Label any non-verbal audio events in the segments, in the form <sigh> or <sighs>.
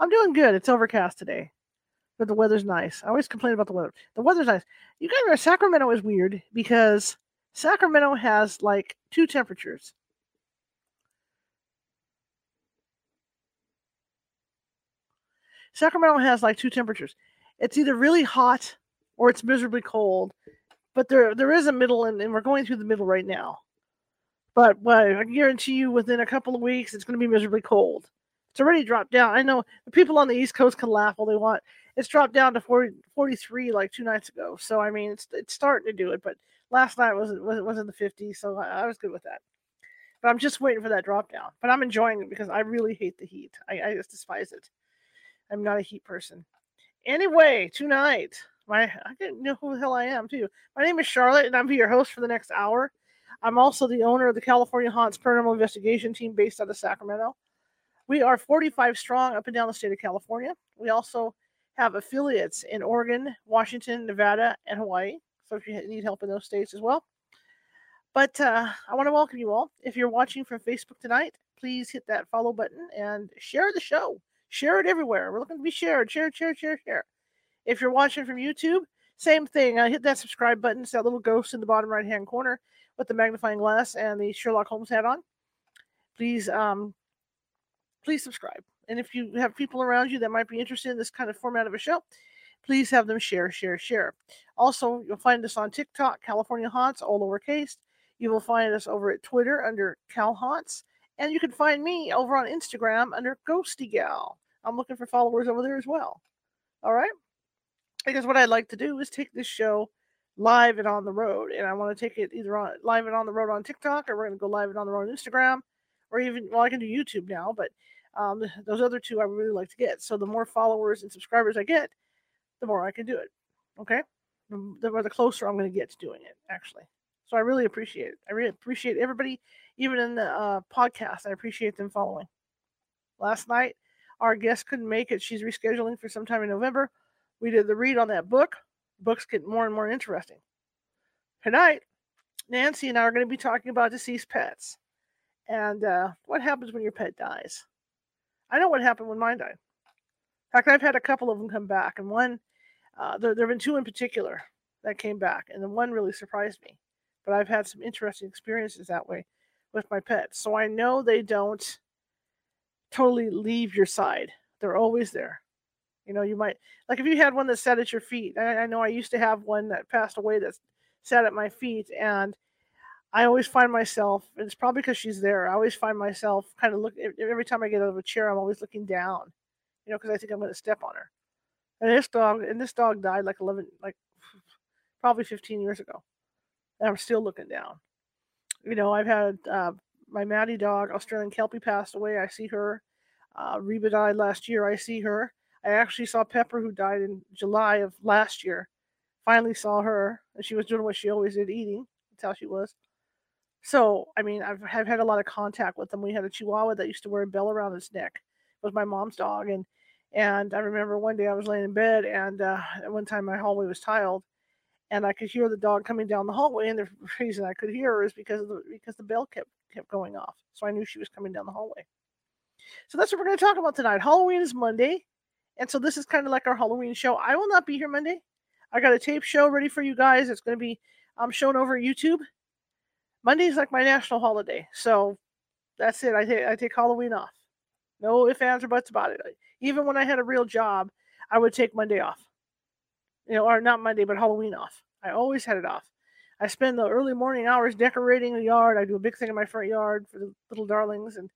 I'm doing good. It's overcast today, but the weather's nice. I always complain about the weather. The weather's nice. You guys remember Sacramento is weird because Sacramento has like two temperatures. Sacramento has like two temperatures. It's either really hot or it's miserably cold. But there there is a middle and, and we're going through the middle right now. But well, I guarantee you within a couple of weeks it's gonna be miserably cold. It's already dropped down. I know the people on the East Coast can laugh all they want. It's dropped down to 40, 43 like two nights ago. So I mean it's it's starting to do it, but last night was was was in the 50s, so I, I was good with that. But I'm just waiting for that drop down. But I'm enjoying it because I really hate the heat. I, I just despise it. I'm not a heat person. Anyway, tonight, my I didn't know who the hell I am too. My name is Charlotte, and I'm your host for the next hour. I'm also the owner of the California Haunts Paranormal Investigation Team based out of Sacramento. We are 45 strong up and down the state of California. We also have affiliates in Oregon, Washington, Nevada, and Hawaii. So if you need help in those states as well. But uh, I want to welcome you all. If you're watching from Facebook tonight, please hit that follow button and share the show. Share it everywhere. We're looking to be shared. Share, share, share, share. If you're watching from YouTube, same thing. Uh, hit that subscribe button. It's that little ghost in the bottom right hand corner with the magnifying glass and the Sherlock Holmes hat on. Please, um, please subscribe. And if you have people around you that might be interested in this kind of format of a show, please have them share, share, share. Also, you'll find us on TikTok, California Haunts, all lowercase. You will find us over at Twitter under Cal Haunts. And you can find me over on Instagram under Ghosty Gal. I'm looking for followers over there as well. All right. Because what I'd like to do is take this show live and on the road. And I want to take it either on live and on the road on TikTok, or we're going to go live and on the road on Instagram, or even, well, I can do YouTube now, but um, those other two I really like to get. So the more followers and subscribers I get, the more I can do it. Okay. The the closer I'm going to get to doing it, actually. So I really appreciate it. I really appreciate everybody, even in the uh, podcast. I appreciate them following. Last night, our guest couldn't make it. She's rescheduling for sometime in November. We did the read on that book. Book's get more and more interesting. Tonight, Nancy and I are going to be talking about deceased pets and uh, what happens when your pet dies. I know what happened when mine died. In fact, I've had a couple of them come back, and one, uh, there, there have been two in particular that came back, and the one really surprised me. But I've had some interesting experiences that way with my pets. So I know they don't totally leave your side. They're always there. You know, you might like if you had one that sat at your feet. I, I know I used to have one that passed away that sat at my feet, and I always find myself, it's probably because she's there. I always find myself kind of look every time I get out of a chair. I'm always looking down, you know, because I think I'm going to step on her. And this dog, and this dog died like 11, like <sighs> probably 15 years ago, and I'm still looking down. You know, I've had uh, my Maddie dog, Australian Kelpie, passed away. I see her. Uh, Reba died last year. I see her. I actually saw Pepper, who died in July of last year. Finally saw her, and she was doing what she always did, eating. That's how she was. So, I mean, I've, I've had a lot of contact with them. We had a Chihuahua that used to wear a bell around its neck. It was my mom's dog, and and I remember one day I was laying in bed, and uh, at one time my hallway was tiled, and I could hear the dog coming down the hallway. And the <laughs> reason I could hear her is because of the because the bell kept kept going off. So I knew she was coming down the hallway. So that's what we're going to talk about tonight. Halloween is Monday. And so this is kind of like our Halloween show. I will not be here Monday. I got a tape show ready for you guys. It's going to be um, shown over YouTube. Monday is like my national holiday. So that's it. I take I take Halloween off. No ifs, ands, or buts about it. Even when I had a real job, I would take Monday off. You know, or not Monday, but Halloween off. I always had it off. I spend the early morning hours decorating the yard. I do a big thing in my front yard for the little darlings and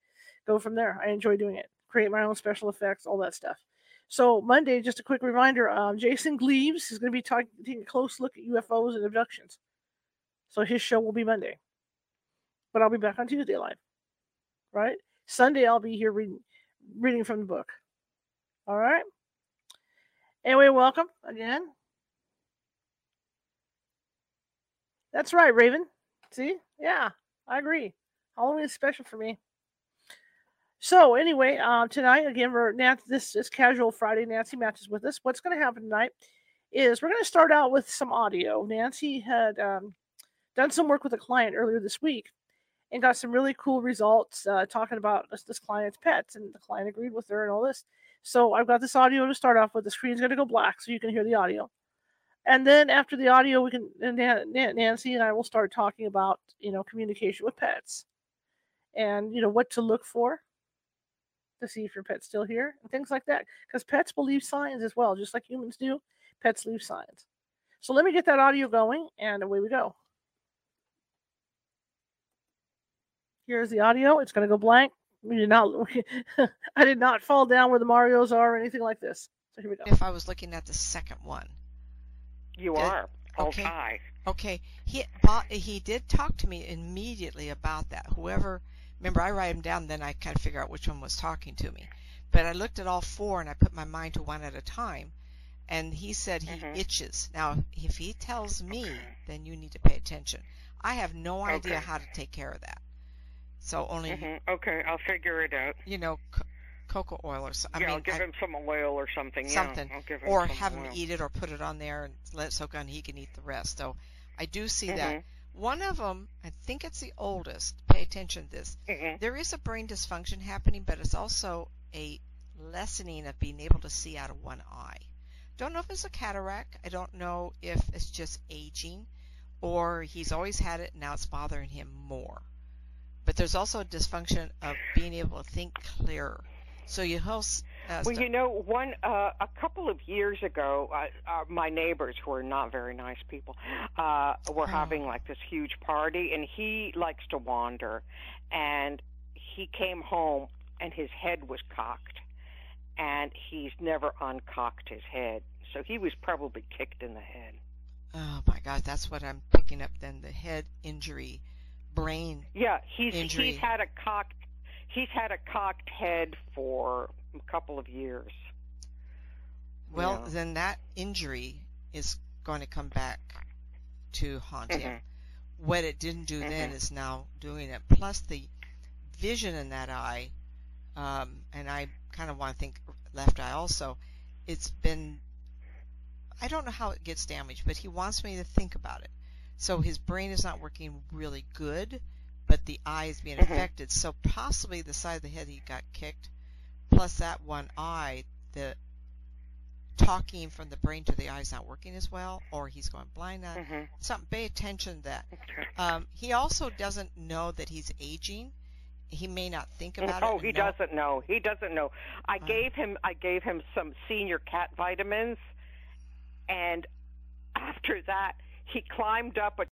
go from there. I enjoy doing it. Create my own special effects, all that stuff. So Monday, just a quick reminder: um, Jason Gleaves is going to be talking, taking a close look at UFOs and abductions. So his show will be Monday, but I'll be back on Tuesday live. Right? Sunday, I'll be here reading reading from the book. All right. Anyway, welcome again. That's right, Raven. See? Yeah, I agree. Halloween is special for me. So anyway, uh, tonight again, we're Nancy, this is casual Friday. Nancy matches with us. What's going to happen tonight is we're going to start out with some audio. Nancy had um, done some work with a client earlier this week and got some really cool results uh, talking about this, this, client's pets, and the client agreed with her and all this. So I've got this audio to start off with. The screen's going to go black so you can hear the audio, and then after the audio, we can Nancy and I will start talking about you know communication with pets, and you know what to look for to see if your pet's still here and things like that. Because pets leave signs as well, just like humans do. Pets leave signs. So let me get that audio going, and away we go. Here's the audio. It's going to go blank. We did not. <laughs> I did not fall down where the Mario's are or anything like this. So here we go. If I was looking at the second one, you did, are. Okay. High. Okay. He he did talk to me immediately about that. Whoever Remember, I write them down, then I kind of figure out which one was talking to me. But I looked at all four and I put my mind to one at a time. And he said he mm-hmm. itches. Now, if he tells me, okay. then you need to pay attention. I have no idea okay. how to take care of that. So only. Mm-hmm. Okay, I'll figure it out. You know, co- cocoa oil or something. Yeah, I mean, I'll give I, him some oil or something. Something. Yeah, or have oil. him eat it or put it on there and let it soak on. He can eat the rest. So I do see mm-hmm. that. One of them, I think it's the oldest. Pay attention to this. Mm-hmm. There is a brain dysfunction happening, but it's also a lessening of being able to see out of one eye. Don't know if it's a cataract. I don't know if it's just aging or he's always had it and now it's bothering him more. But there's also a dysfunction of being able to think clearer. So you host. Uh, well, you know, one uh, a couple of years ago, uh, uh, my neighbors, who are not very nice people, uh, were oh. having like this huge party, and he likes to wander, and he came home and his head was cocked, and he's never uncocked his head, so he was probably kicked in the head. Oh my God, that's what I'm picking up. Then the head injury, brain. Yeah, he's injury. he's had a cocked he's had a cocked head for a couple of years. Well, yeah. then that injury is going to come back to haunt mm-hmm. him. What it didn't do mm-hmm. then is now doing it. Plus the vision in that eye, um, and I kind of want to think left eye also. It's been, I don't know how it gets damaged, but he wants me to think about it. So his brain is not working really good but the eye is being mm-hmm. affected. So possibly the side of the head he got kicked, plus that one eye, the talking from the brain to the eye is not working as well, or he's going blind. Now, mm-hmm. something. Pay attention to that. Um, he also doesn't know that he's aging. He may not think mm, about oh, it. Oh, he know. doesn't know. He doesn't know. I uh, gave him. I gave him some senior cat vitamins, and after that, he climbed up a.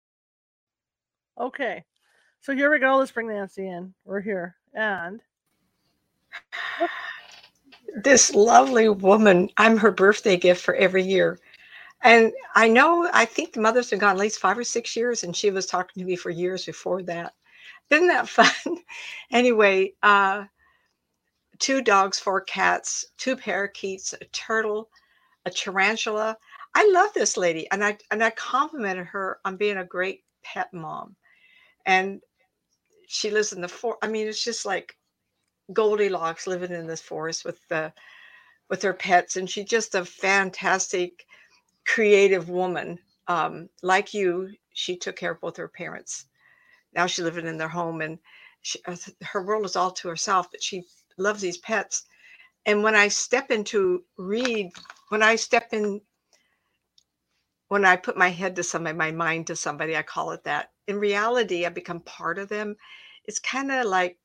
Okay. So here we go. Let's bring Nancy in. We're here. And <sighs> this lovely woman, I'm her birthday gift for every year. And I know, I think the mother's been gone at least five or six years, and she was talking to me for years before that. Isn't that <laughs> fun? anyway, uh, two dogs, four cats, two parakeets, a turtle, a tarantula. I love this lady, and I and I complimented her on being a great pet mom. And she lives in the forest. I mean, it's just like Goldilocks living in this forest with the with her pets, and she's just a fantastic, creative woman. Um, like you, she took care of both her parents. Now she's living in their home, and she, uh, her world is all to herself. But she loves these pets. And when I step into read, when I step in, when I put my head to somebody, my mind to somebody, I call it that in reality, I become part of them. It's kind of like,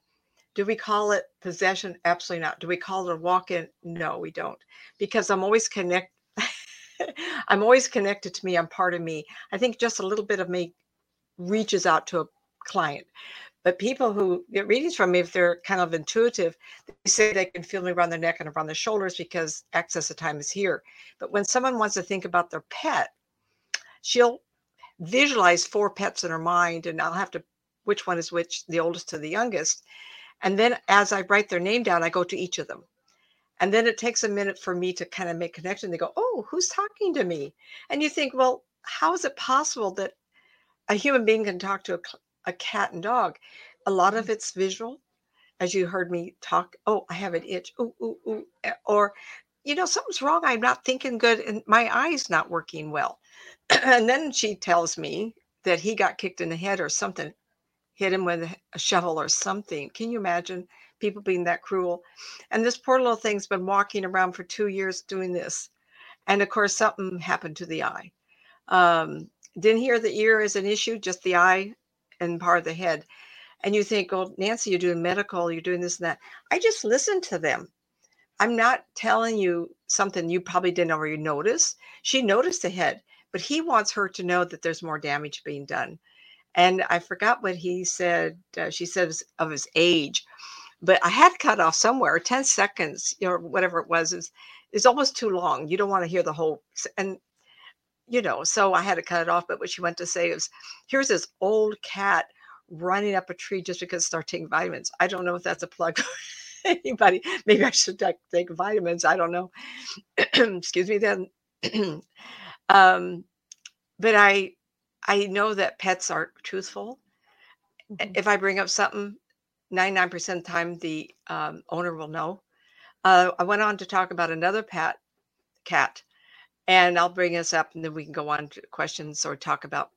do we call it possession? Absolutely not. Do we call it a walk in? No, we don't. Because I'm always connected. <laughs> I'm always connected to me. I'm part of me. I think just a little bit of me reaches out to a client. But people who get readings from me, if they're kind of intuitive, they say they can feel me around their neck and around their shoulders because access to time is here. But when someone wants to think about their pet, she'll visualize four pets in her mind and I'll have to which one is which, the oldest to the youngest. And then as I write their name down, I go to each of them. And then it takes a minute for me to kind of make connection. They go, Oh, who's talking to me? And you think, well, how is it possible that a human being can talk to a, a cat and dog? A lot of it's visual, as you heard me talk. Oh, I have an itch. Ooh, ooh, ooh. Eh, or, you know, something's wrong. I'm not thinking good and my eye's not working well. And then she tells me that he got kicked in the head or something, hit him with a shovel or something. Can you imagine? people being that cruel. And this poor little thing's been walking around for two years doing this. And of course, something happened to the eye. Um, didn't hear the ear as an issue, just the eye and part of the head. And you think, oh, Nancy, you're doing medical, you're doing this and that. I just listen to them. I'm not telling you something you probably didn't already notice. She noticed the head, but he wants her to know that there's more damage being done. And I forgot what he said. Uh, she says of his age but I had cut off somewhere 10 seconds, you know, whatever it was, is is almost too long. You don't want to hear the whole and you know, so I had to cut it off. But what she went to say is here's this old cat running up a tree just because start taking vitamins. I don't know if that's a plug <laughs> anybody. Maybe I should take vitamins. I don't know. <clears throat> Excuse me then. <clears throat> um, but I I know that pets are truthful. Mm-hmm. If I bring up something 99% of the time the um, owner will know. Uh, I went on to talk about another pet cat, and I'll bring this up and then we can go on to questions or talk about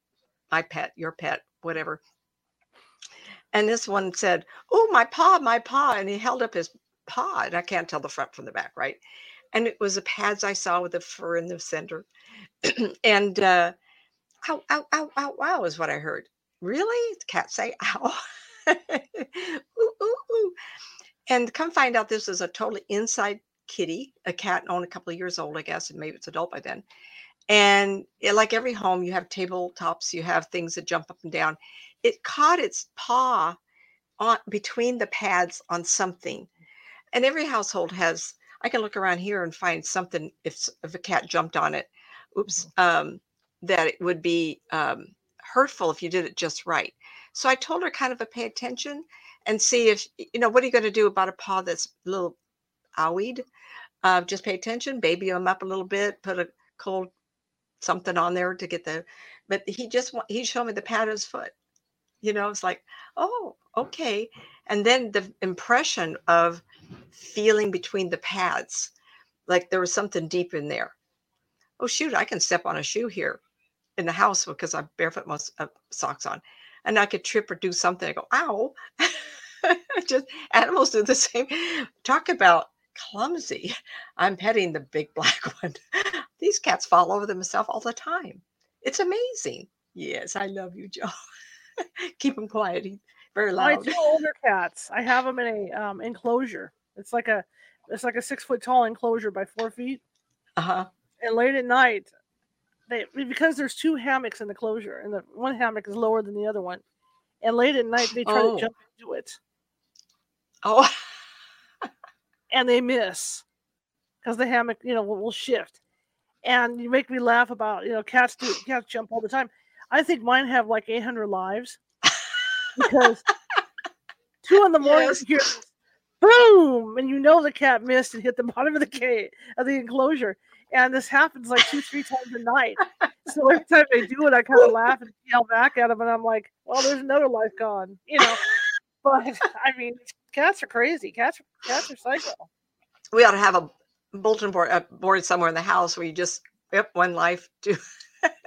my pet, your pet, whatever. And this one said, Oh, my paw, my paw. And he held up his paw, and I can't tell the front from the back, right? And it was the pads I saw with the fur in the center. <clears throat> and uh, ow, ow, ow, ow, ow is what I heard. Really? The cat say <laughs> ow. ooh, ooh, ooh. And come find out this is a totally inside kitty, a cat only a couple of years old, I guess, and maybe it's adult by then. And it, like every home, you have tabletops, you have things that jump up and down. It caught its paw on between the pads on something. And every household has, I can look around here and find something if, if a cat jumped on it, oops, mm-hmm. um, that it would be um, hurtful if you did it just right. So I told her kind of to pay attention and see if, you know, what are you going to do about a paw that's a little owied? Uh, just pay attention, baby them up a little bit, put a cold something on there to get the, but he just, he showed me the pad of his foot. You know, it's like, oh, okay. And then the impression of feeling between the pads, like there was something deep in there. Oh, shoot, I can step on a shoe here in the house because I'm barefoot most uh, socks on and I could trip or do something. I go, ow. <laughs> Just animals do the same. Talk about clumsy. I'm petting the big black <laughs> one. These cats fall over themselves all the time. It's amazing. Yes, I love you, Joe. <laughs> Keep them quiet. Very loud. My two older cats. I have them in a um, enclosure. It's like a it's like a six foot tall enclosure by four feet. Uh huh. And late at night, they because there's two hammocks in the closure, and the one hammock is lower than the other one. And late at night, they try oh. to jump into it. Oh. <laughs> and they miss because the hammock, you know, will, will, shift. And you make me laugh about, you know, cats do cats jump all the time. I think mine have like 800 lives because two in the <laughs> morning yes. you boom, and you know the cat missed and hit the <laughs> bottom of the cage of the enclosure and this happens like two, three times a night. So every time they do it, I kind of laugh and yell back at them, and I'm like, "Well, there's another life gone," you know. But I mean, cats are crazy. Cats, cats are psycho. We ought to have a bulletin board, a board somewhere in the house where you just, yep, one life, two. <laughs>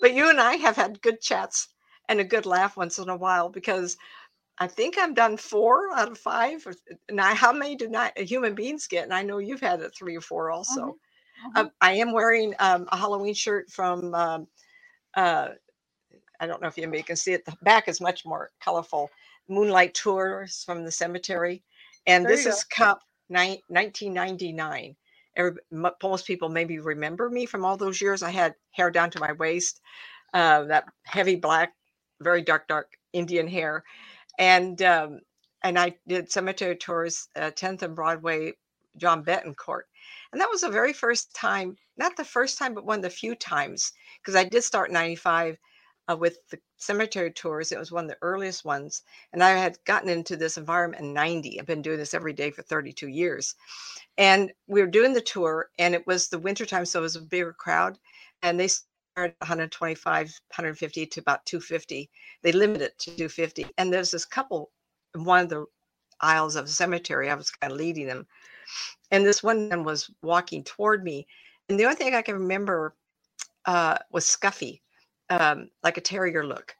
but you and I have had good chats and a good laugh once in a while because I think I'm done four out of five. Now, how many do not human beings get? And I know you've had a three or four also. Mm-hmm. Um, I am wearing um, a Halloween shirt from. Um, uh, I don't know if anybody can see it. The back is much more colorful. Moonlight Tours from the cemetery, and there this is Cup ni- 1999. Every, most people maybe remember me from all those years. I had hair down to my waist, uh, that heavy black, very dark, dark Indian hair and um, and I did cemetery tours, uh, 10th and Broadway, John Betancourt, and that was the very first time, not the first time, but one of the few times, because I did start 95. uh, with the cemetery tours. It was one of the earliest ones. And I had gotten into this environment in 90. I've been doing this every day for 32 years. And we were doing the tour, and it was the wintertime, so it was a bigger crowd. And they 125, 150 to about 250. They limit it to 250. And there's this couple in one of the aisles of the cemetery. I was kind of leading them. And this one man was walking toward me. And the only thing I can remember uh, was Scuffy um, like a terrier look,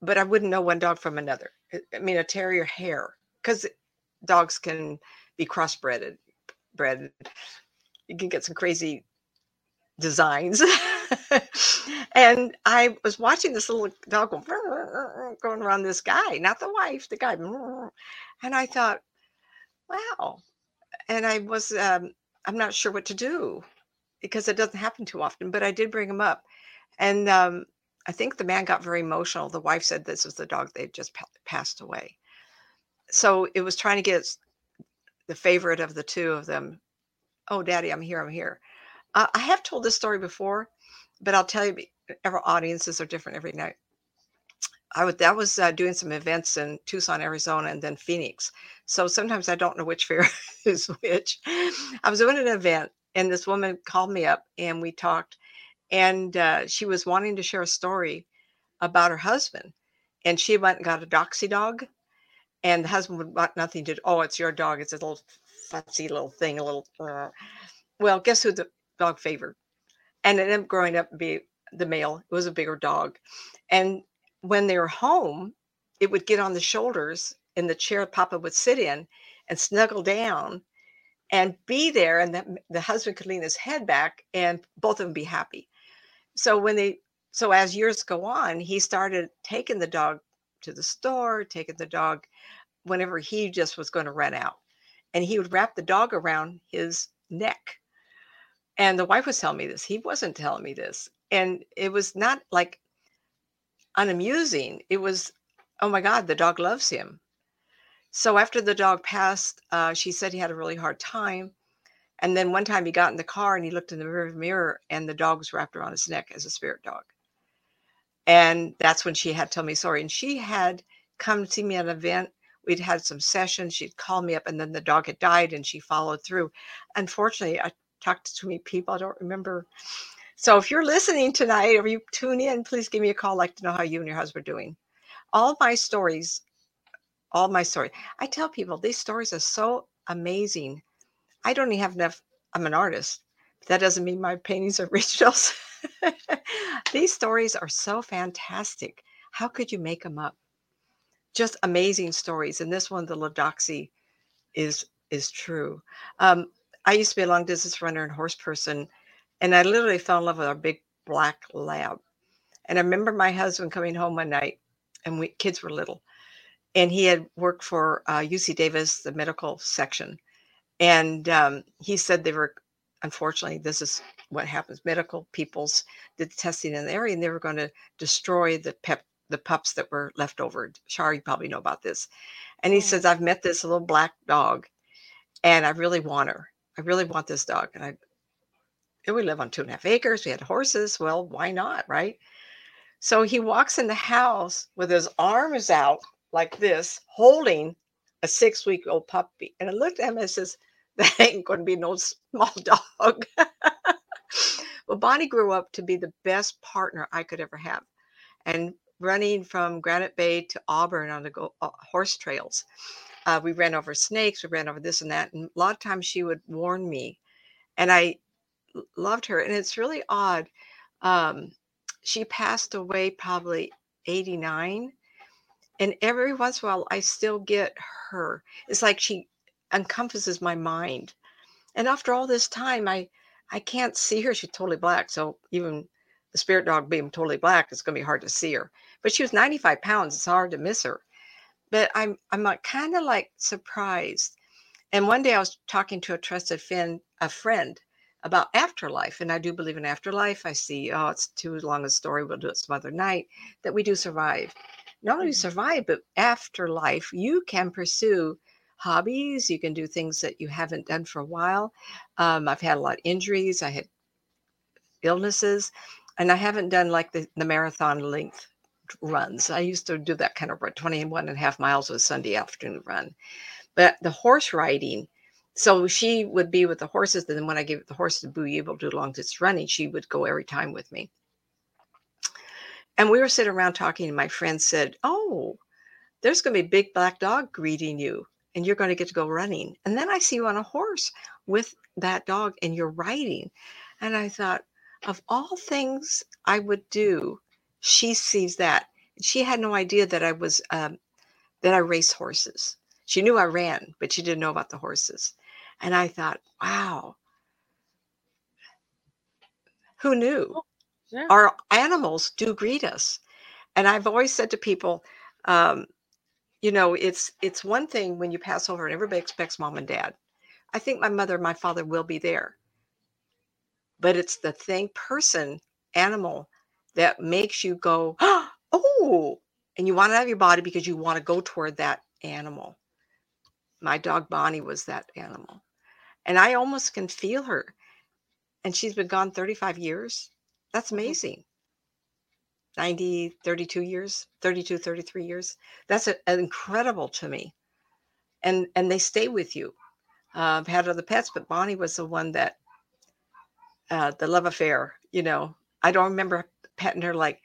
but I wouldn't know one dog from another. I mean, a terrier hair, because dogs can be crossbred. Bred, you can get some crazy designs. <laughs> and I was watching this little dog going, around this guy, not the wife, the guy. And I thought, wow. And I was, um, I'm not sure what to do because it doesn't happen too often, but I did bring him up. And um, I think the man got very emotional. The wife said this was the dog they'd just passed away. So it was trying to get the favorite of the two of them. Oh, daddy, I'm here. I'm here. Uh, I have told this story before, but I'll tell you, every audiences are different every night. I would that was uh, doing some events in Tucson, Arizona, and then Phoenix. So sometimes I don't know which <laughs> fair is which. I was doing an event, and this woman called me up, and we talked and uh, she was wanting to share a story about her husband and she went and got a doxy dog and the husband would want nothing to oh it's your dog it's a little fussy little thing a little uh. well guess who the dog favored and it ended up growing up to be the male it was a bigger dog. And when they were home it would get on the shoulders in the chair papa would sit in and snuggle down and be there and the, the husband could lean his head back and both of them be happy. So when they so as years go on he started taking the dog to the store taking the dog whenever he just was going to run out. And he would wrap the dog around his neck. And the wife was telling me this he wasn't telling me this and it was not like unamusing it was oh my god the dog loves him so after the dog passed uh, she said he had a really hard time and then one time he got in the car and he looked in the mirror, mirror and the dog was wrapped around his neck as a spirit dog. And that's when she had told me sorry. And she had come to see me at an event. We'd had some sessions. She'd called me up and then the dog had died and she followed through. Unfortunately, I talked to too many people. I don't remember. So if you're listening tonight or you tune in, please give me a call. I'd like to know how you and your husband are doing. All my stories, all my stories. I tell people these stories are so amazing I don't even have enough. I'm an artist. That doesn't mean my paintings are <laughs> originals. These stories are so fantastic. How could you make them up? Just amazing stories. And this one, the Ladoxy, is is true. Um, I used to be a long distance runner and horse person, and I literally fell in love with our big black lab. And I remember my husband coming home one night, and we kids were little, and he had worked for uh, UC Davis, the medical section, and um, he said they were, unfortunately, this is what happens. Medical peoples did testing in the area, and they were going to destroy the pep the pups that were left over. Shar, you probably know about this. And he says, I've met this little black dog, and I really want her. I really want this dog. And I, we live on two and a half acres. We had horses. Well, why not, right? So he walks in the house with his arms out like this, holding a six week old puppy. And I looked at him and says, <laughs> that ain't going to be no small <laughs> dog. well, Bonnie grew up to be the best partner I could ever have. And running from Granite Bay to Auburn on the go- uh, horse trails, uh, we ran over snakes, we ran over this and that. And a lot of times she would warn me. And I loved her. And it's really odd. Um, she passed away probably 89. And every once in a while, I still get her. It's like she encompasses my mind. And after all this time, I I can't see her. She's totally black. So even the spirit dog being totally black, it's going to be hard to see her. But she was 95 pounds. It's hard to miss her. But I'm I'm kind of like surprised. And one day I was talking to a trusted friend, a friend about afterlife. And I do believe in afterlife. I see, oh, it's too long a story. We'll do it some other night. That we do survive. Not only mm-hmm. survive, but afterlife, you can pursue hobbies. You can do things that you haven't done for a while. Um, I've had a lot of injuries. I had illnesses. and I haven't done like the, the marathon length runs. I used to do that kind of run, 21 and a half miles with Sunday afternoon run. But the horse riding, so she would be with the horses. And then when I gave the horses to able to do long distance running, she would go every time with me. And we were sitting around talking, and my friend said, Oh, there's going to be a big black dog greeting you, and you're going to get to go running. And then I see you on a horse with that dog, and you're riding. And I thought, of all things I would do, she sees that. She had no idea that I was um, that I race horses. She knew I ran, but she didn't know about the horses. And I thought, wow, who knew? Yeah. Our animals do greet us. And I've always said to people, um, you know, it's it's one thing when you pass over and everybody expects mom and dad. I think my mother and my father will be there. But it's the thing, person, animal that makes you go, <gasps> oh, and you want to have your body because you want to go toward that animal. My dog Bonnie was that animal. And I almost can feel her. And she's been gone 35 years. That's mm-hmm. amazing. 90, 32 years, 32, 33 years. That's a, incredible to me. And and they stay with you. Uh, I've had other pets, but Bonnie was the one that uh, the love affair. You know, I don't remember petting her like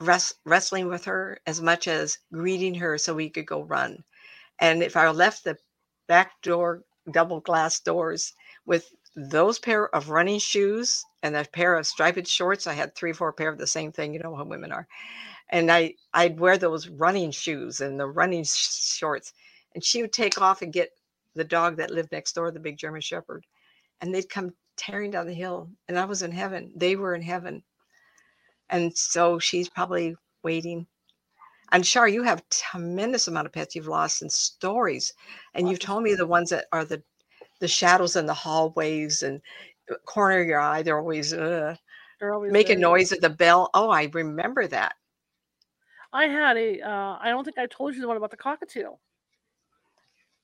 res- wrestling with her as much as greeting her so we could go run. And if I left the back door double glass doors with those pair of running shoes and a pair of striped shorts. I had three four pair of the same thing. You know how women are. And I, I'd wear those running shoes and the running sh- shorts. And she would take off and get the dog that lived next door, the big German Shepherd. And they'd come tearing down the hill. And I was in heaven. They were in heaven. And so she's probably waiting. And Shar, you have tremendous amount of pets you've lost and stories. And you've told me the ones that are the the shadows in the hallways and uh, corner of your eye. They're always, uh, they're always making there. noise at the bell. Oh, I remember that. I had a. Uh, I don't think I told you the one about the cockatiel.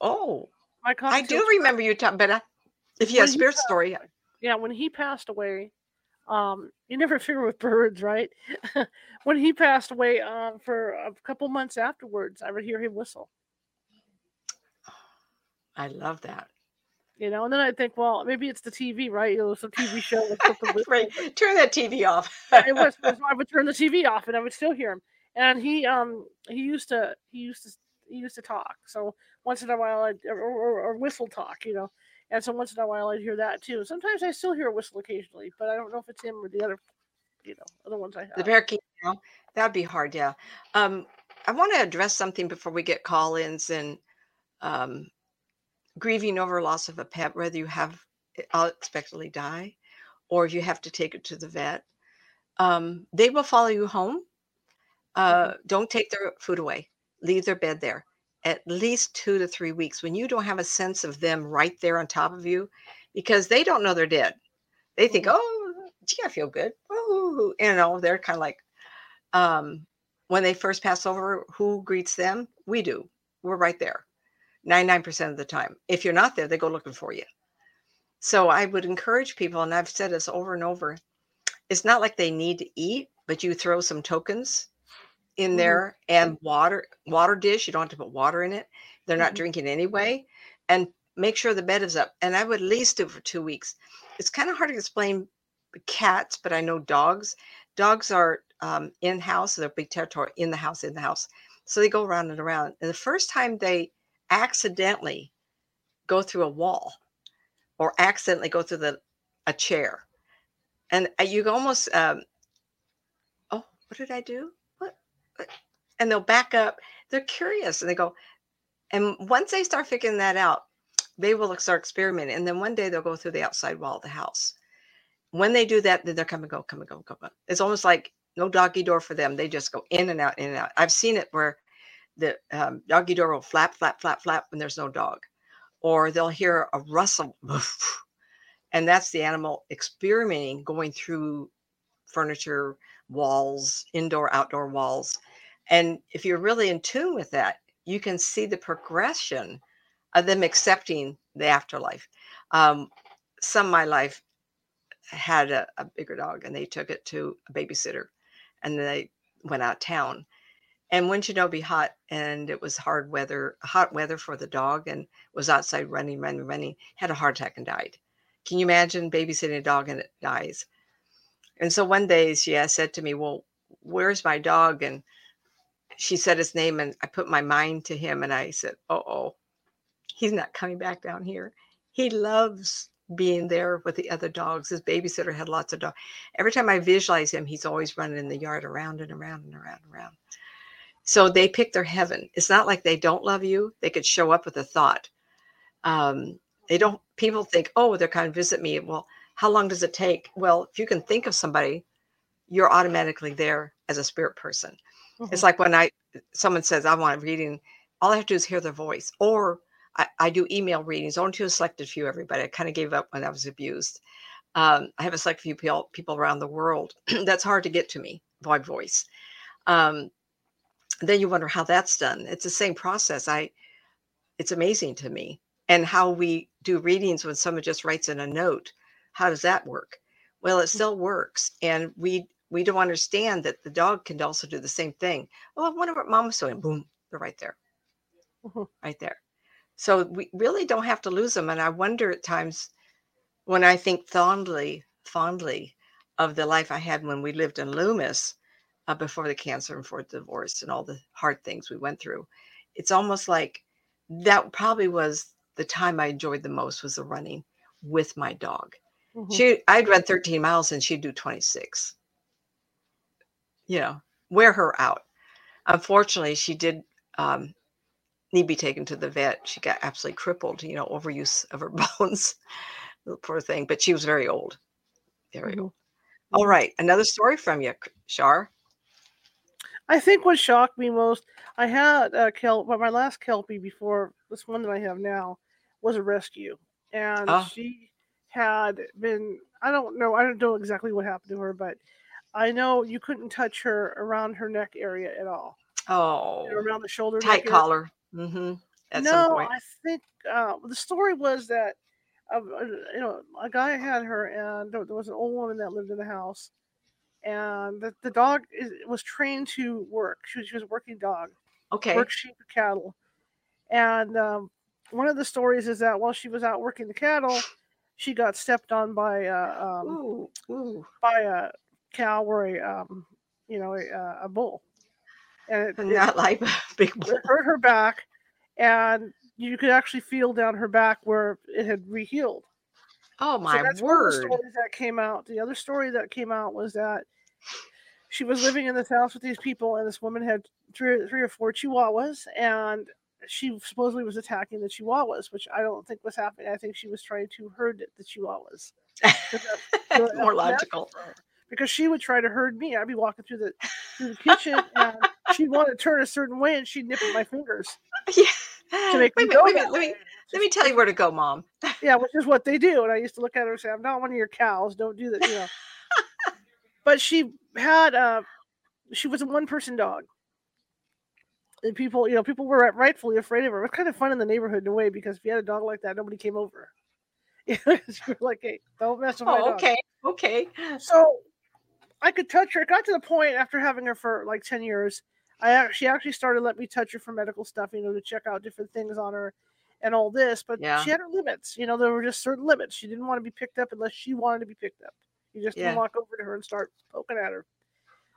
Oh, my cockatiel. I do remember you talking, but uh, if you have a spirit story. Yeah, when he passed away, um, you never <laughs> figure with birds, right? <laughs> when he passed away, um, for a couple months afterwards, I would hear him whistle. I love that. You know, and then I think, well, maybe it's the TV, right? You know, some TV show <laughs> right. Turn that TV off. it was, I would turn the TV off, and I would still hear him. And he, um, he used to, he used to, he used to talk. So once in a while, I'd, or, or, or whistle talk, you know. And so once in a while, I'd hear that too. Sometimes I still hear a whistle occasionally, but I don't know if it's him or the other, you know, other ones I have. The parakeet. You know, that'd be hard, yeah. Um, I want to address something before we get call-ins and um, grieving over loss of a pet, whether you have it unexpectedly die or if you have to take it to the vet, um, they will follow you home. Uh, don't take their food away. Leave their bed there at least two to three weeks when you don't have a sense of them right there on top of you because they don't know they're dead. They think, mm-hmm. oh, gee, I feel good. Oh, you know, they're kind of like, um, when they first pass over, who greets them? We do. We're right there. 99% of the time. If you're not there, they go looking for you. So I would encourage people, and I've said this over and over it's not like they need to eat, but you throw some tokens in mm-hmm. there and water water dish you don't have to put water in it they're not mm-hmm. drinking anyway and make sure the bed is up and i would at least do it for two weeks it's kind of hard to explain cats but i know dogs dogs are um, in house they're big territory in the house in the house so they go around and around and the first time they accidentally go through a wall or accidentally go through the a chair and uh, you almost um, oh what did i do and they'll back up they're curious and they go and once they start figuring that out they will start experimenting and then one day they'll go through the outside wall of the house when they do that then they're come go come and go come go it's almost like no doggy door for them they just go in and out in and out i've seen it where the um, doggy door will flap, flap, flap, flap when there's no dog, or they'll hear a rustle, <laughs> and that's the animal experimenting going through furniture, walls, indoor, outdoor walls. And if you're really in tune with that, you can see the progression of them accepting the afterlife. Um, some of my life had a, a bigger dog and they took it to a babysitter and they went out town. And wouldn't you know, be hot and it was hard weather, hot weather for the dog and was outside running, running, running, had a heart attack and died. Can you imagine babysitting a dog and it dies? And so one day she said to me, Well, where's my dog? And she said his name and I put my mind to him and I said, Oh, oh, he's not coming back down here. He loves being there with the other dogs. His babysitter had lots of dogs. Every time I visualize him, he's always running in the yard around and around and around and around. So they pick their heaven. It's not like they don't love you. They could show up with a thought. Um, they don't, people think, oh, they're coming to visit me. Well, how long does it take? Well, if you can think of somebody, you're automatically there as a spirit person. Mm-hmm. It's like when I, someone says, I want a reading, all I have to do is hear their voice. Or I, I do email readings, only to a selected few, everybody. I kind of gave up when I was abused. Um, I have a select few people, people around the world. <clears throat> that's hard to get to me, by voice. Um, then you wonder how that's done. It's the same process. I, it's amazing to me. And how we do readings when someone just writes in a note. How does that work? Well, it mm. still works. And we we don't understand that the dog can also do the same thing. Oh, I wonder what mama's doing. Boom, they're right there. Mm-hmm. Right there. So we really don't have to lose them. And I wonder at times when I think fondly, fondly of the life I had when we lived in Loomis uh, before the cancer and for the divorce and all the hard things we went through. It's almost like that probably was the time I enjoyed the most was the running with my dog. Mm-hmm. She I'd run 13 miles and she'd do 26. You know, wear her out. Unfortunately, she did um, need to be taken to the vet. She got absolutely crippled, you know, overuse of her <laughs> bones. Poor thing. But she was very old. Very mm-hmm. old. All mm-hmm. Another story from you, Shar. I think what shocked me most, I had a kelp, but my last kelpie before this one that I have now was a rescue, and oh. she had been. I don't know. I don't know exactly what happened to her, but I know you couldn't touch her around her neck area at all. Oh, you know, around the shoulder, tight collar. Mm-hmm. At no, I think uh, the story was that uh, you know a guy had her, and there, was an old woman that lived in the house, and the, the dog is, was trained to work. She was, she was a working dog. Okay. Work sheep and cattle, and um, one of the stories is that while she was out working the cattle, she got stepped on by uh, um, ooh, ooh. by a cow or a um, you know a, a bull and it, not <laughs> like big it hurt her back, and you could actually feel down her back where it had rehealed. Oh my so word! stories that came out. The other story that came out was that she was living in this house with these people, and this woman had three, three or four chihuahuas, and she supposedly was attacking the chihuahuas, which I don't think was happening. I think she was trying to herd the chihuahuas. <laughs> More logical. Because she would try to herd me. I'd be walking through the through the kitchen, and she'd want to turn a certain way, and she'd nip at my fingers. <laughs> Yeah. To make wait, me wait, wait, let me let me tell you where to go, mom. <laughs> yeah, which is what they do. And I used to look at her and say, "I'm not one of your cows. Don't do that." You know. <laughs> but she had uh she was a one person dog. And people, you know, people were rightfully afraid of her. It was kind of fun in the neighborhood in a way because if you had a dog like that, nobody came over. you're like, hey, don't mess with oh, my dog. Okay, okay. So I could touch her. It got to the point after having her for like 10 years. I actually actually started letting me touch her for medical stuff, you know, to check out different things on her and all this. But yeah. she had her limits. You know, there were just certain limits. She didn't want to be picked up unless she wanted to be picked up. You just yeah. walk over to her and start poking at her.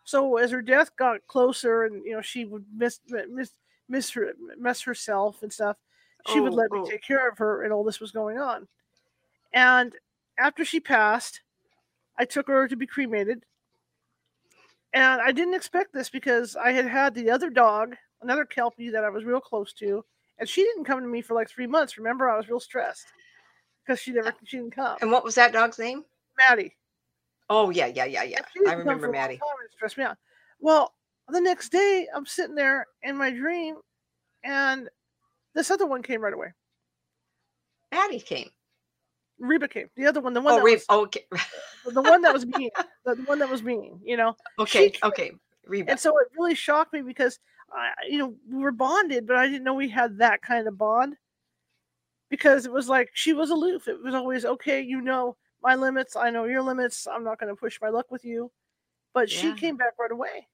So as her death got closer, and you know, she would miss miss miss her mess herself and stuff. She oh, would let oh. me take care of her, and all this was going on. And after she passed, I took her to be cremated and I didn't expect this because I had had the other dog, another Kelpie that I was real close to, and she didn't come to me for like three months. Remember, I was real stressed because she never she didn't come. And what was that dog's name? Maddie. Oh yeah, yeah, yeah, yeah. I remember Maddie. It stressed me out. Well, the next day I'm sitting there in my dream, and this other one came right away. Maddie came. Reba came. The other one, the one oh, that Reba, was, oh, okay. <laughs> the one that was mean, <laughs> the, one that was mean, you know. Okay, okay. Reba. And so it really shocked me because I, you know, we were bonded, but I didn't know we had that kind of bond. Because it was like she was aloof. It was always okay, you know, my limits. I know your limits. I'm not going to push my luck with you. But she came back right away.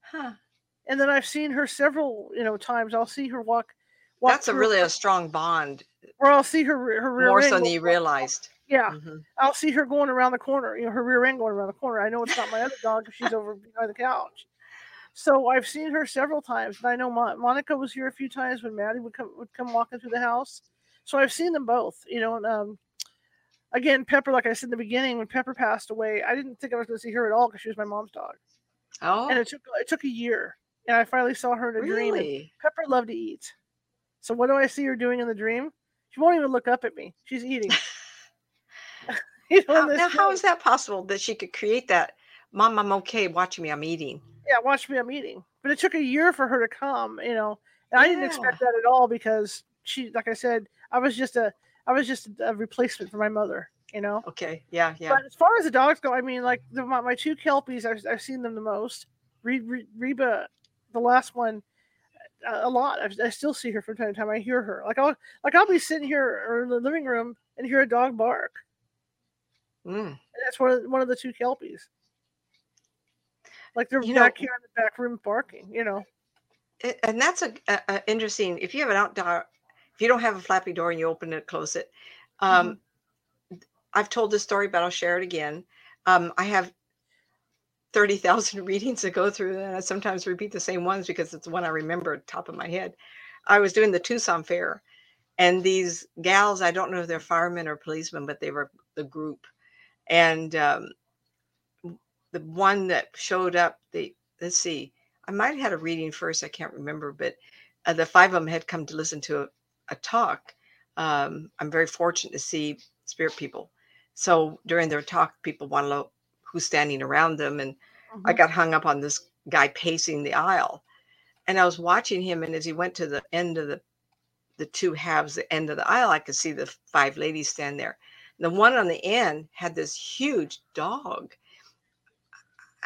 Huh. And then I've seen her several, you know, times. I'll see her walk. walk That's a really a strong bond, Or I'll see her her rear more end so than you realized. Yeah, Mhm. I'll see her going around the corner. You know, her rear end going around the corner. I know it's not my other dog because she's over behind the couch. So I've seen her several times, and I know Mon- Monica was here a few times when Maddie would come would come walking through the house. So I've seen them both. You know, and um, again, Pepper, like I said in the beginning, when Pepper passed away, I didn't think I was going to see her at all because she was my mom's dog, Oh, and it took it took a year, and I finally saw her in a dream. really? Pepper loved to eat. So what do I see her doing in the dream? She won't even look up at me. She's eating. <laughs> <laughs> you know, How, now, how is that possible that she could create that? Mom, I'm okay. Watching me. I'm eating. yeah, watch me, I'm eating. But it took a year for her to come, you know. And I didn't expect that at all because she, like I said, I was just a, I was just a replacement for my mother, you know. Okay. Yeah. Yeah. But as far as the dogs go, I mean, like the, my, my two kelpies, I've, I've seen them the most. Re, Re, Reba, the last one, a, lot. I, I still see her from time to time. I hear her. Like I'll, like I'll be sitting here or in the living room and hear a dog bark. Mm. And that's one of, one of the two kelpies. Like they're You know- back here in the back room barking, you know. it- and that's a, a, a interesting if you have an outdoor if you don't have a flappy door and you open it close it um i've told this story but i'll share it again um i have 30,000 <laughs> readings to go through and i sometimes repeat the same ones because it's the one i remember top of my head i was doing the tucson fair and these gals i don't know if they're firemen or policemen but they were the group and um the one that showed up the let's see I might have had a reading first. I can't remember, but uh, the five of them had come to listen to a, a talk. Um, I'm very fortunate to see spirit people. So during their talk, people want to who's standing around them. And I Mhm. got hung up on this guy pacing the aisle. And I was watching him. And as he went to the end of the, the two halves, the end of the aisle, I could see the five ladies stand there. The one on the end had this huge dog.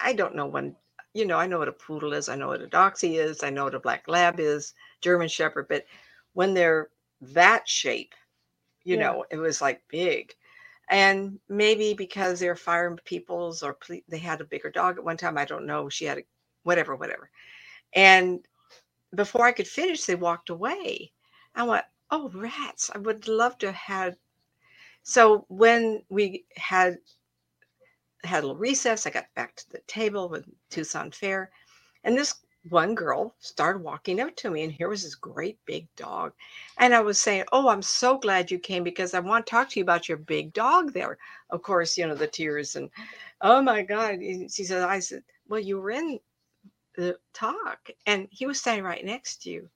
I don't know when you know, I know what a poodle is, I know what a doxy is, I know what a black lab is, German shepherd, but when they're that shape, you Yeah. know, it was like big. And maybe because they're fire peoples or ple- they had a bigger dog at one time, I don't know. She had a whatever, whatever. And before I could finish, they walked away. I went, oh, rats. I would love to have had. So when we had had a little recess. I got back to the table with Tucson Fair, and this one girl started walking up to me, and here was this great big dog. And I was saying, Oh, I'm so glad you came because I want to talk to you about your big dog there. Of course, you know, the tears and oh my God. She said, I said, Well, you were in the talk, and he was standing right next to you.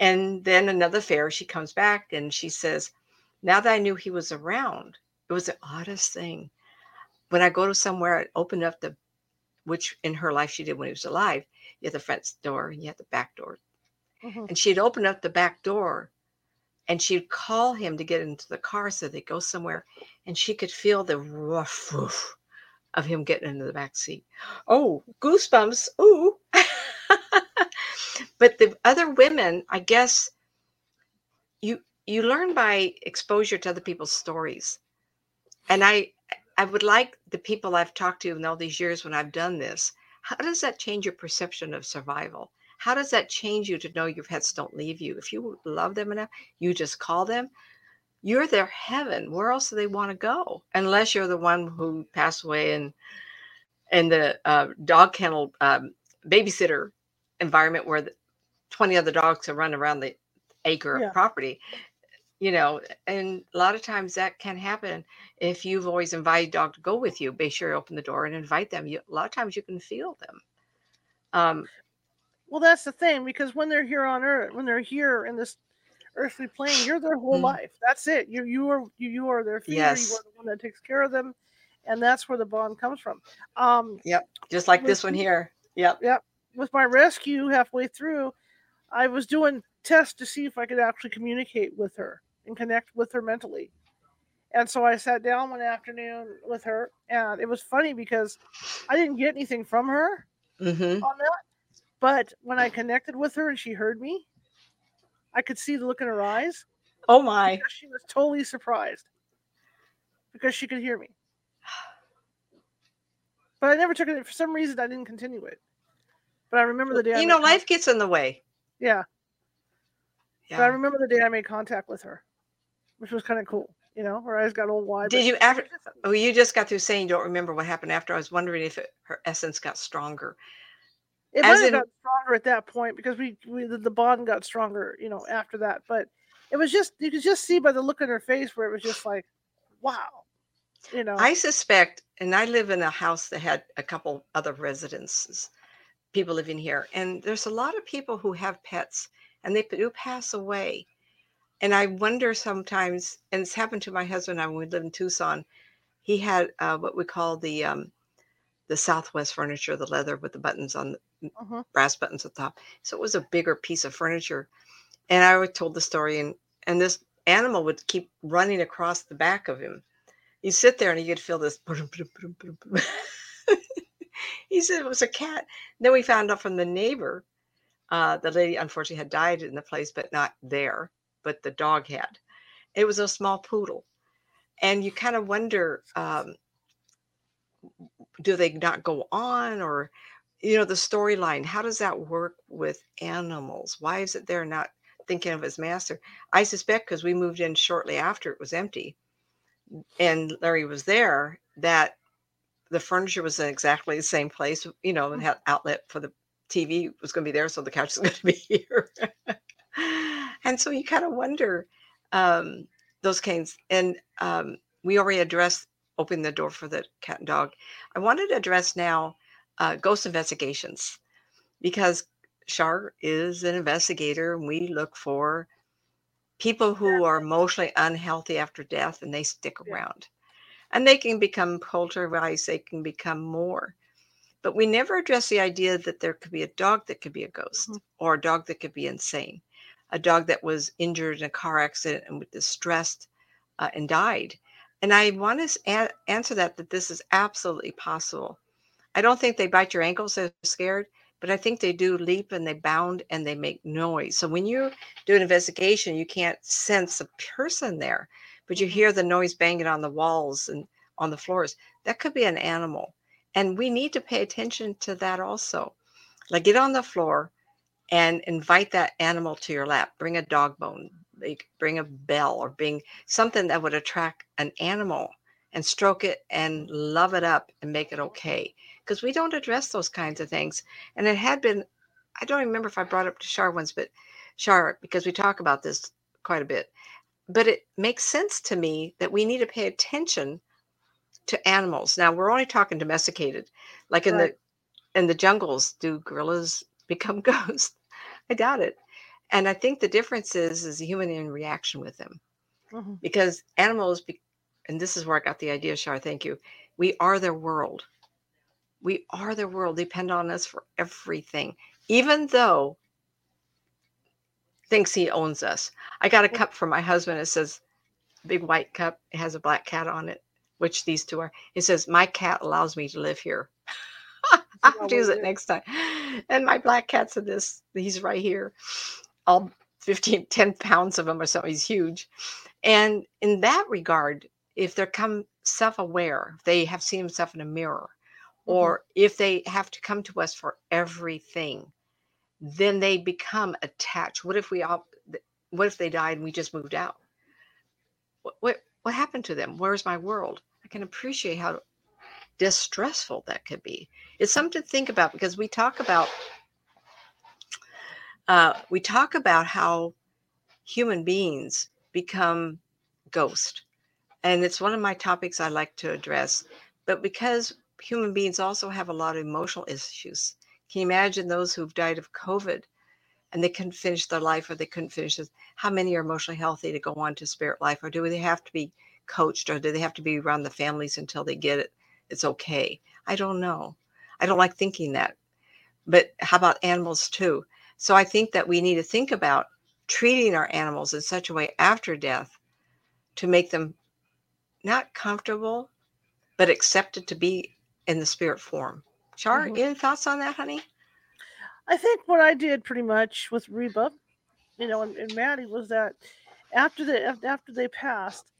And then another fair, she comes back and she says, Now that I knew he was around, it was the oddest thing when I go to somewhere, I open up the, which in her life she did when he was alive. You had the front door and you had the back door. Mhm. And she'd open up the back door and she'd call him to get into the car so they'd go somewhere. And she could feel the rough woof of him getting into the back seat. Oh, goosebumps. Ooh. <laughs> but the other women, I guess you you learn by exposure to other people's stories. And I I would like the people I've talked to in all these years when I've done this. How does that change your perception of survival? How does that change you to know your pets don't leave you? If you love them enough, you just call them. You're their heaven. Where else do they want to go? Unless you're the one who passed away in in the uh, dog kennel um, babysitter environment where the 20 other dogs are running around the acre Yeah. of property you know and a lot of times that can happen if you've always invited dog to go with you be sure you open the door and invite them you, a lot of times you can feel them um Well, that's the thing because when they're here on Earth, when they're here in this earthly plane, you're their whole Mm. life. That's it. You you are you, you are their feeder. You Yes. are the one that takes care of them, and that's where the bond comes from. Um, just like With this one here. Yep, yep with my rescue halfway through, I was doing tests to see if I could actually communicate with her and connect with her mentally. And so I sat down one afternoon with her, and it was funny because I didn't get anything from her hmm on that. But when I connected with her and she heard me, I could see the look in her eyes oh my she was totally surprised. because she could hear me. But I never took it. For some reason, I didn't continue it. But I remember the day. You know, life gets in the way. Yeah, Yeah. but I remember the day I made contact with her, which was kind of cool. You know, her eyes got all wide. Did you ever? Oh, you just got through saying you don't remember what happened after. I was wondering if it, her essence got stronger. It As might have in- got stronger at that point because we, we the, the bond got stronger, you know, after that. But it was just you could just see by the look on her face where it was just like, wow, you know. I suspect, and I live in a house that had a couple other residences, people living here, and there's a lot of people who have pets and they do pass away. And I wonder sometimes, and it's happened to my husband and I when we lived in Tucson. He had uh, what we call the um, the Southwest furniture, the leather with the buttons on the Mhm. brass buttons at the top. So it was a bigger piece of furniture. And I told the story, and and this animal would keep running across the back of him. You sit there and you could feel this. <laughs> he said it was a cat. Then we found out from the neighbor, uh, the lady unfortunately had died in the place, but not there, but the dog had. It was a small poodle. And you kind of wonder, um, do they not go on or you know the storyline how does that work with animals why is it they're not thinking of his master i suspect because we moved in shortly after it was empty and larry was there that the furniture was in exactly the same place you know and had outlet for the tv was going to be there so the couch is going to be <laughs> here and so you kind of wonder um, those kinds and um, we already addressed opening the door for the cat and dog i wanted to address now uh, ghost investigations because Char is an investigator and we look for people who are emotionally unhealthy after death and they stick around. And they can become poltergeist, they can become more. But we never address the idea that there could be a dog that could be a ghost Mhm. or a dog that could be insane, a dog that was injured in a car accident and was distressed uh, and died. And I want to a- answer that that this is absolutely possible. I don't think they bite your ankles, they're scared, but I think they do leap and they bound and they make noise. So when you do an investigation, you can't sense a person there, but you Mhm. hear the noise banging on the walls and on the floors. That could be an animal. And we need to pay attention to that also. Like get on the floor and invite that animal to your lap. Bring a dog bone, like bring a bell or bring something that would attract an animal and stroke it and love it up and make it okay. Because we don't address those kinds of things. And it had been, I don't remember if I brought up to Char once, but Char, because we talk about this quite a bit. But it makes sense to me that we need to pay attention to animals. Now we're only talking domesticated. Like in Right. the in the jungles, do gorillas become <laughs> ghosts? I doubt it. And I think the difference is is the human in reaction with them. Mhm. because animals be, and this is where i got the idea shar thank you. We are their world. We are their world. Depend on us for everything. Even though thinks he owns us. I got a cup from my husband. It says big white cup. It has a black cat on it which these two are. It says my cat allows me to live here. <laughs> I'll use it next time and my black cat's in this he's right here. All 15 10 pounds of him or so. he's huge. And in that regard if they're come self-aware they have seen themselves in a mirror Mhm. or if they have to come to us for everything then they become attached. What if we all what if they died and we just moved out? What what, what happened to them? Where's my world? I can appreciate how distressful that could be. It's something to think about because we talk about uh, we talk about how human beings become ghost and it's one of my topics i like to address. But because human beings also have a lot of emotional issues can you imagine those who've died of covid and they couldn't finish their life or they couldn't finish this how many are emotionally healthy to go on to spirit life or do they have to be coached or do they have to be around the families until they get it it's okay. I don't know. I don't like thinking that. But how about animals too? So i think that we need to think about treating our animals in such a way after death to make them not comfortable but accepted to be in the spirit form. Char Mhm. any thoughts on that honey? I think what I did pretty much with Reba, you know, and, and Maddie was that after the after they passed,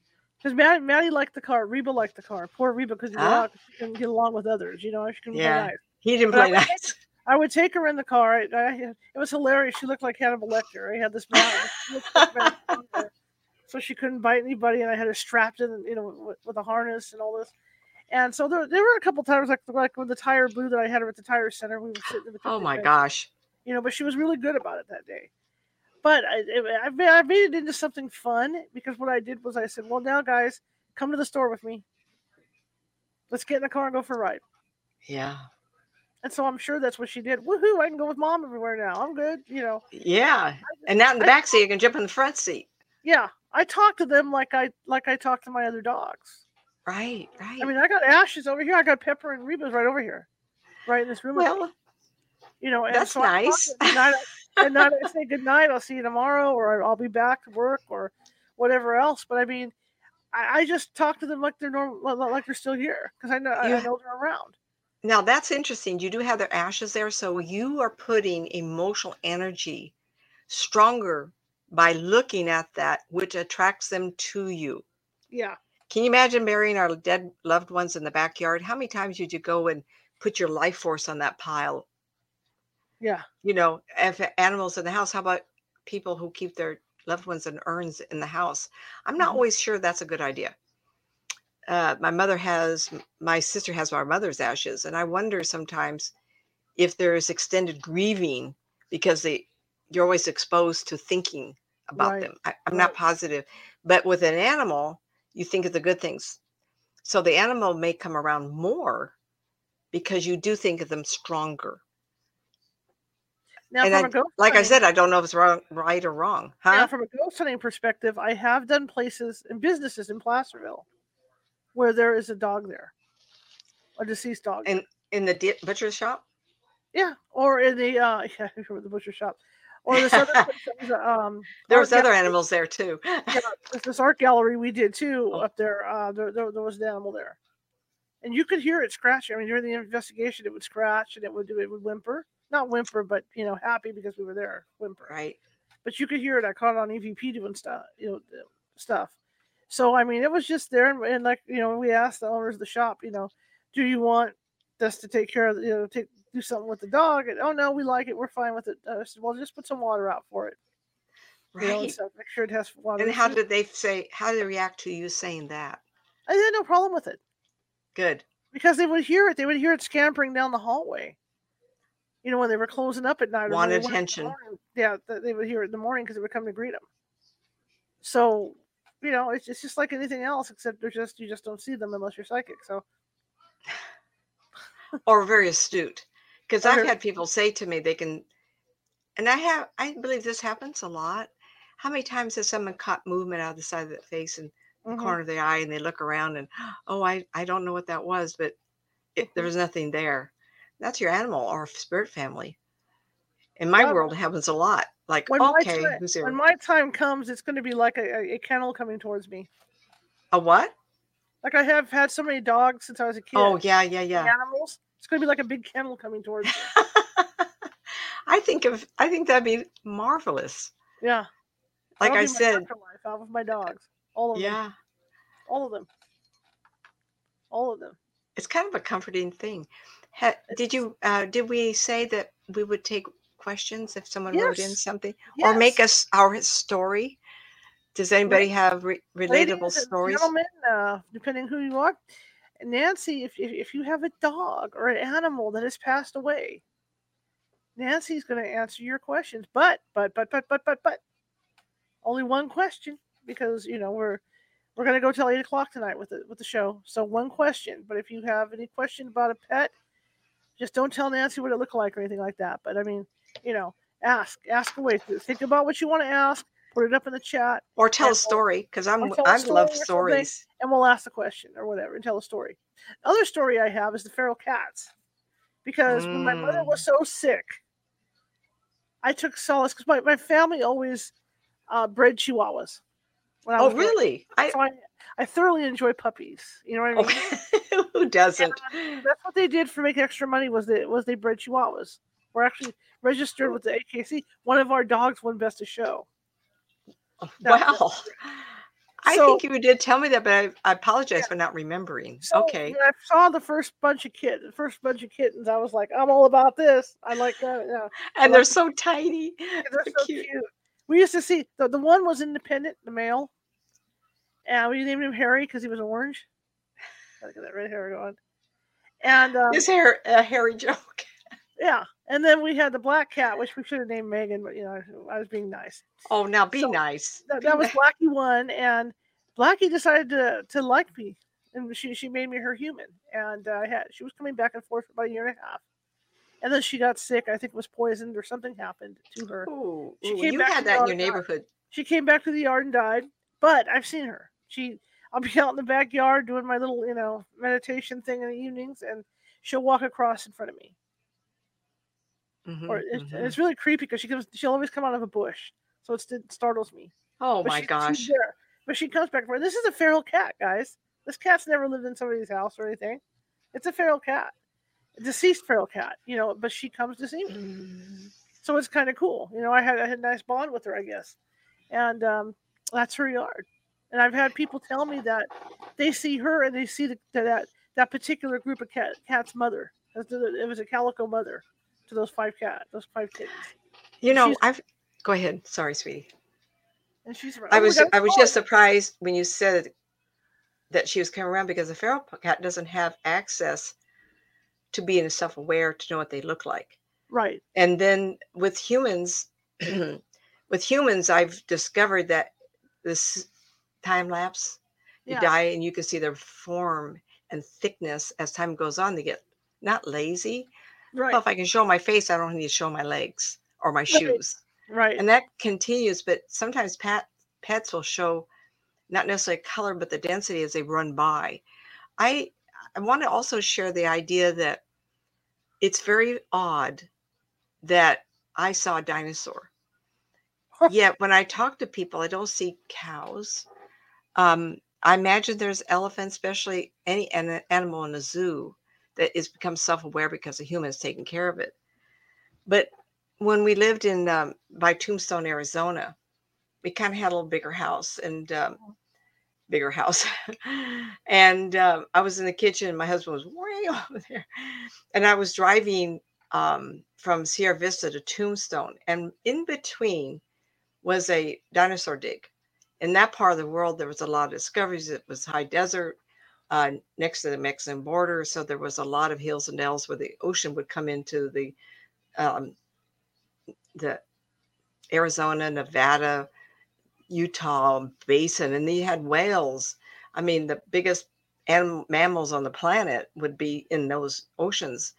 Because Maddie, Maddie liked the car. Reba liked the car. Poor Reba, because Ah. she couldn't get along with others. You know, she couldn't Yeah. play nice. He didn't But I play would take nice. I would take her in the car. I, I, it was hilarious. She looked like Hannibal Lecter. I had this mount, she looked like Vampire, <laughs> so she couldn't bite anybody, and I had her strapped in, you know, with, with a harness and all this. And so there, there were a couple times, like like when the tire blew, that I had her at the tire center. We were sitting in the Oh my bench, gosh. you know, but she was really good about it that day. But I, I, I made it into something fun because what I did was I said, "Well, now guys, come to the store with me. Let's get in the car and go for a ride." Yeah. And so I'm sure that's what she did. Woohoo! I can go with mom everywhere now. I'm good. You know. Yeah. And now in the I- back seat, you can jump in the front seat. Yeah, I talk to them like I like I talk to my other dogs. Right, right. I mean, I got Ashes over here. I got Pepper and Reba's right over here, right in this room. well, you know, and that's so nice. I, <laughs> and not I say good night. I'll see you tomorrow, or I'll be back to work, or whatever else. But I mean, I, I just talk to them like they're normal, like they're still here because I know I know they're around. now that's interesting. You do have their ashes there, so you are putting emotional energy stronger by looking at that, which attracts them to you. Yeah, Can you imagine burying our dead loved ones in the backyard? How many times did you go and put your life force on that pile? Yeah, You know, if animals in the house, how about people who keep their loved ones in urns in the house? I'm not Mhm. always sure that's a good idea. Uh, my mother has, my sister has our mother's ashes, and I wonder sometimes if there is extended grieving because they you're always exposed to thinking about Right, them. I, I'm not positive, but with an animal, you think of the good things. So the animal may come around more because you do think of them stronger. Now, And from I- a ghost Like I said, I don't know if it's wrong, right or wrong, huh? Now, from a ghost hunting perspective, I have done places and businesses in Placerville where there is a dog there, a deceased dog. And in the di- butcher shop. yeah, or in the uh, <laughs> yeah, the butcher shop, or this other <laughs> place um, There was other gallery- animals there too. <laughs> Yeah, this art gallery we did too Oh. up there. Uh, there, there, there was an animal there, and you could hear it scratching. I mean, during the investigation, it would scratch and it would do it would whimper, not whimper, but you know, happy because we were there, whimper. right. but you could hear it. I caught it on EVP doing stuff, you know, stuff. So I mean, it was just there, and, and like you know, we asked the owners of the shop, you know, do you want us to take care of, you know, take do something with the dog? And oh no, we like it, we're fine with it. I said, well, just put some water out for it, you know, and Right. stuff. Make sure it has water. And how did they say, how did they react to you saying that? I had no problem with it Good. because they would hear it. They would hear it scampering down the hallway. You know, when they were closing up at night. or when Want they went the attention. morning. Yeah, they would hear it in the morning because they would come to greet them. So, you know, it's, it's just like anything else, except they're just you just don't see them unless you're psychic. So, <laughs> Or very astute. Because I've very- had people say to me they can and I have I believe this happens a lot. How many times has someone caught movement out of the side of the face and the mhm. corner of the eye and they look around and oh I, I don't know what that was, but it, there Mhm. was nothing there. That's your animal or spirit family. In my Yeah. world it happens a lot. Like, when my okay, time, who's here? when my time comes, it's going to be like a, a, kennel coming towards me. a what? Like I have had so many dogs since I was a kid. Oh yeah, yeah, yeah. Animals. It's going to be like a big kennel coming towards me. <laughs> I think of I think that'd be marvelous. Yeah. Like I said, afterlife out of my dogs. All of them. yeah, All of them. All of them. it's kind of a comforting thing. Ha, did you uh, did we say that we would take questions if someone wrote in Yes. something or make us our story? Does anybody have re- relatable Ladies stories? Gentlemen, uh, depending who you are, Nancy, if, if if you have a dog or an animal that has passed away, Nancy's going to answer your questions. But but but but but but but only one question because you know we're we're going to go till eight o'clock tonight with the with the show. So one question. But if you have any question about a pet, just don't tell Nancy what it looked like or anything like that. But I mean, you know, ask ask away. Think about what you want to ask. Put it up in the chat Or tell a story because I'm or tell a I love story or something. stories. and we'll ask the question or whatever and tell a story. Other story I have is the feral cats. Because when my mother Mm. was so sick, I took solace because my, my family always uh, bred chihuahuas. When I Oh really? I. So I, I thoroughly enjoy puppies. You know what I mean? oh, <laughs> who doesn't? Um, that's what they did for making extra money was they was they bred chihuahuas. We're actually registered with the AKC. One of our dogs won best of show. Oh, that- Wow. I So- think you did tell me that, but I, I apologize Yeah. for not remembering. So okay. I saw the first bunch of kittens, the first bunch of kittens, I was like, I'm all about this. I like that. Yeah. And like they're it. so tiny. They're They're so cute. cute. We used to see the, the one was independent, the male, and we named him Harry because he was orange. <laughs> Gotta get that red hair going. And um, This hair, a hairy joke. <laughs> yeah, and then we had the black cat, which we should have named Megan, but you know I was being nice. Oh, now be So, nice. That, Be that was Blackie one, and Blackie decided to to like me, and she she made me her human, and uh, I had she was coming back and forth for about a year and a half, and then she got sick. I think was poisoned or something happened to her. Ooh, She ooh, came you back had to that in your neighborhood. She came back to the yard and died, but I've seen her. She I'll be <laughs> out in the backyard doing my little you know meditation thing in the evenings, and she'll walk across in front of me. Mhm, Or it's, mhm. it's really creepy because she comes. She'll always come out of a bush, so it's, it startles me. Oh But my she's gosh. But she comes back forth. This is a feral cat, guys. This cat's never lived in somebody's house or anything. It's a feral cat, a deceased feral cat, you know. But she comes to see me, Mm. so it's kind of cool. You know, I had I had a nice bond with her, I guess, and um, that's her yard. And I've had people tell me that they see her and they see the, that that particular group of cat cat's mother. It was a calico mother to those five cat, those five kittens. You know, she's- I've go ahead. Sorry, sweetie. And she's I oh was God, I was oh, just surprised when you said that she was coming around because the feral cat doesn't have access to being self-aware to know what they look like. right. And then with humans, <clears throat> with humans, I've discovered that this time lapse, you Yeah. die and you can see their form and thickness as time goes on. They get not lazy. Right. Well, if I can show my face, I don't need to show my legs or my shoes. right. and that continues but sometimes pets will show not necessarily color but the density as they run by i i want to also share the idea that it's very odd that i saw a dinosaur yet when i talk to people i don't see cows um, i imagine there's elephants especially any an animal in a zoo that is become self-aware because the humans taking care of it but when we lived in um, by Tombstone, Arizona, we kind of had a little bigger house and um, bigger house. <laughs> and um, I was in the kitchen, and my husband was way <laughs> over there, and I was driving um, from Sierra Vista to Tombstone, and in between was a dinosaur dig. In that part of the world, there was a lot of discoveries. It was high desert uh, next to the Mexican border, so there was a lot of hills and dales where the ocean would come into the um, the Arizona, Nevada, Utah basin, and they had whales. I mean, the biggest animal, mammals on the planet would be in those oceans.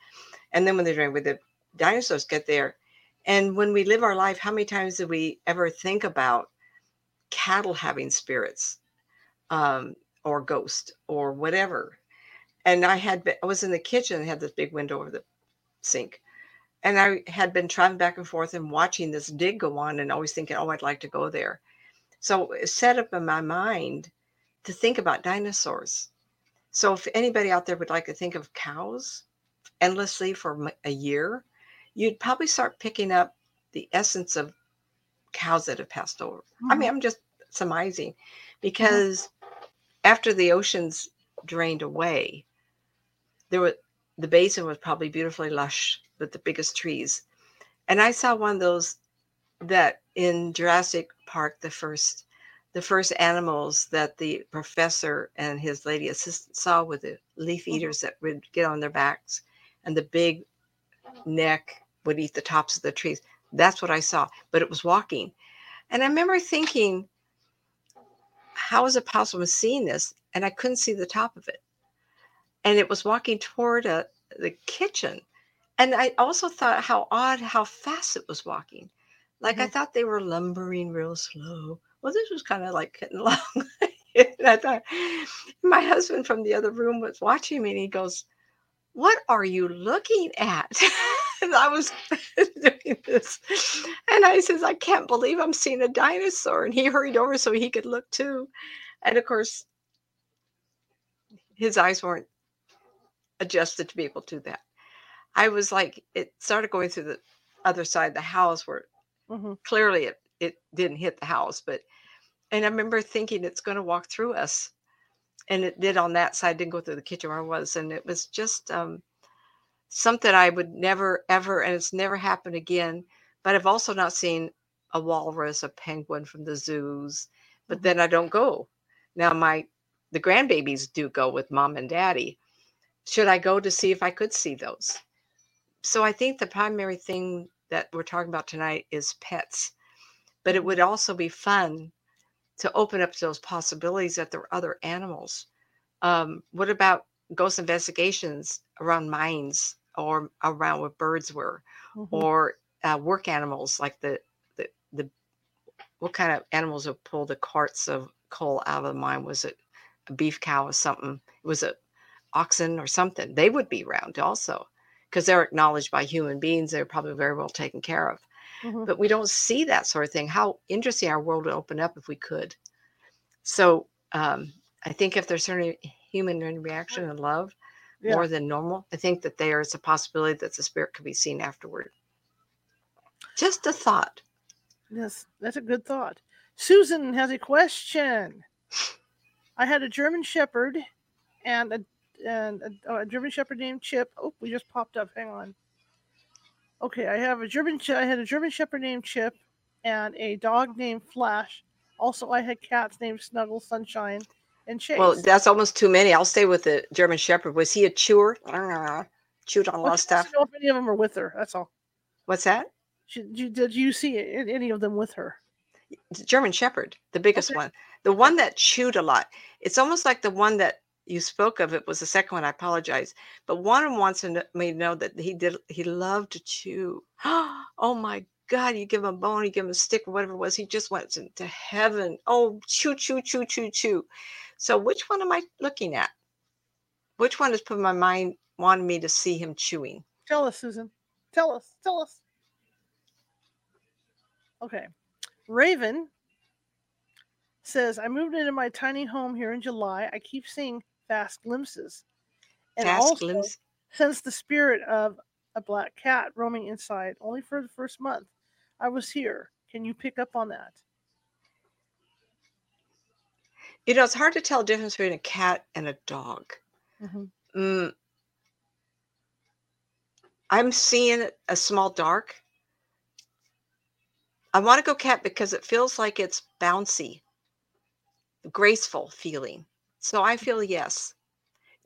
And then when they're when the dinosaurs get there, and when we live our life, how many times do we ever think about cattle having spirits, um, or ghost, or whatever? And I had been, I was in the kitchen, and had this big window over the sink, and I had been traveling back and forth and watching this dig go on and always thinking, oh, I'd like to go there. So it set up in my mind to think about dinosaurs. So if anybody out there would like to think of cows endlessly for a year, you'd probably start picking up the essence of cows that have passed over. I mean, I'm just surmising because after the oceans drained away, there were the basin was probably beautifully lush with the biggest trees. And I saw one of those that in Jurassic Park, the first the first animals that the professor and his lady assistant saw with the leaf Mhm. eaters that would get on their backs and the big neck would eat the tops of the trees. That's what I saw, but it was walking. And I remember thinking, how is it possible I'm seeing this? And I couldn't see the top of it. And it was walking toward a, the kitchen. And I also thought how odd how fast it was walking. Like I Mhm. thought they were lumbering real slow. Well, this was kind of like getting along. <laughs> and I thought my husband from the other room was watching me and he goes, What are you looking at? <laughs> I was <laughs> doing this. And I says, I can't believe I'm seeing a dinosaur. And he hurried over so he could look too. And of course, his eyes weren't adjusted to be able to do that. I was like, it started going through the other side of the house where hmm clearly it, it didn't hit the house, but And I remember thinking it's going to walk through us. And it did on that side, didn't go through the kitchen where I was. And it was just um, something I would never, ever, and it's never happened again. But I've also not seen a walrus, a penguin from the zoos, but Mhm. then I don't go. Now, my the grandbabies do go with mom and daddy. Should I go to see if I could see those? So I think the primary thing that we're talking about tonight is pets, but it would also be fun to open up those possibilities that there are other animals. Um, what about ghost investigations around mines or around where birds were, Mhm. or uh, work animals like the, the the what kind of animals would pull the carts of coal out of the mine? Was it a beef cow or something? Was it oxen or something? They would be around also because they're acknowledged by human beings. They're probably very well taken care of Mhm. but we don't see that sort of thing. How interesting our world would open up if we could. So um, I think if there's certainly human reaction and love Yeah. more than normal, I think that there is a possibility that the spirit could be seen afterward. Just a thought. Yes, that's a good thought. Susan has a question. I had a German Shepherd and a and a, oh, a German Shepherd named Chip. Oh, we just popped up. Hang on. Okay, I have a German. I had a German Shepherd named Chip and a dog named Flash. Also, I had cats named Snuggle, Sunshine, and Chase. Well, that's almost too many. I'll stay with the German Shepherd. Was he a chewer? Chewed on a lot of stuff. to know if any of them are with her. That's all. What's that? She, did, did you see any of them with her? The German Shepherd, the biggest Okay. one. The one that chewed a lot. It's almost like the one that you spoke of. It was the second one. I apologize. But one of them wants to kn- me to know that he did. He loved to chew. <gasps> Oh my God! You give him a bone, you give him a stick, or whatever it was. He just went into heaven. Oh, chew, chew, chew, chew, chew. So which one am I looking at? Which one has put my mind wanting me to see him chewing? Tell us, Susan. Tell us. Tell us. Okay. Raven says, I moved into my tiny home here in July. I keep seeing fast glimpses. And Fast also glimpse. sense the spirit of a black cat roaming inside only for the first month. I was here. Can you pick up on that? You know, it's hard to tell the difference between a cat and a dog. Mhm. Mm. I'm seeing a small dark. I want to go cat because it feels like it's bouncy, graceful feeling. So I feel yes.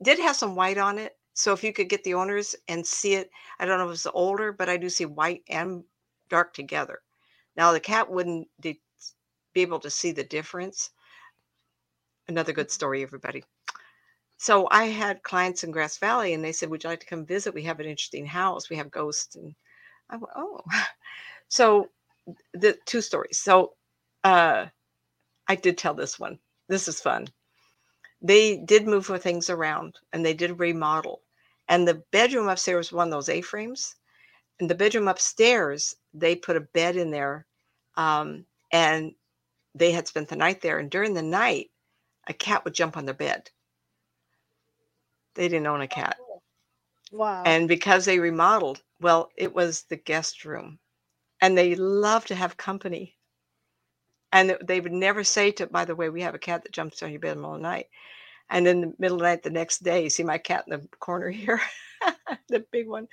Did have some white on it. So if you could get the owners and see it, I don't know if it's older, but I do see white and dark together. Now the cat wouldn't de- be able to see the difference. Another good story, everybody. So I had clients in Grass Valley and they said, Would you like to come visit? We have an interesting house. We have ghosts. And I went, Oh. <laughs> So the two stories. So uh I did tell this one. This is fun. They did move things around and they did remodel. And the bedroom upstairs was one of those A-frames. And the bedroom upstairs, they put a bed in there. Um, and they had spent the night there. And during the night, a cat would jump on their bed. They didn't own a oh, cat. Wow. And because they remodeled, well, it was the guest room. And they love to have company. And they would never say to, by the way, we have a cat that jumps on your bed in the middle of the night. And in the middle of the night, the next day, you see my cat in the corner here, <laughs> the big one.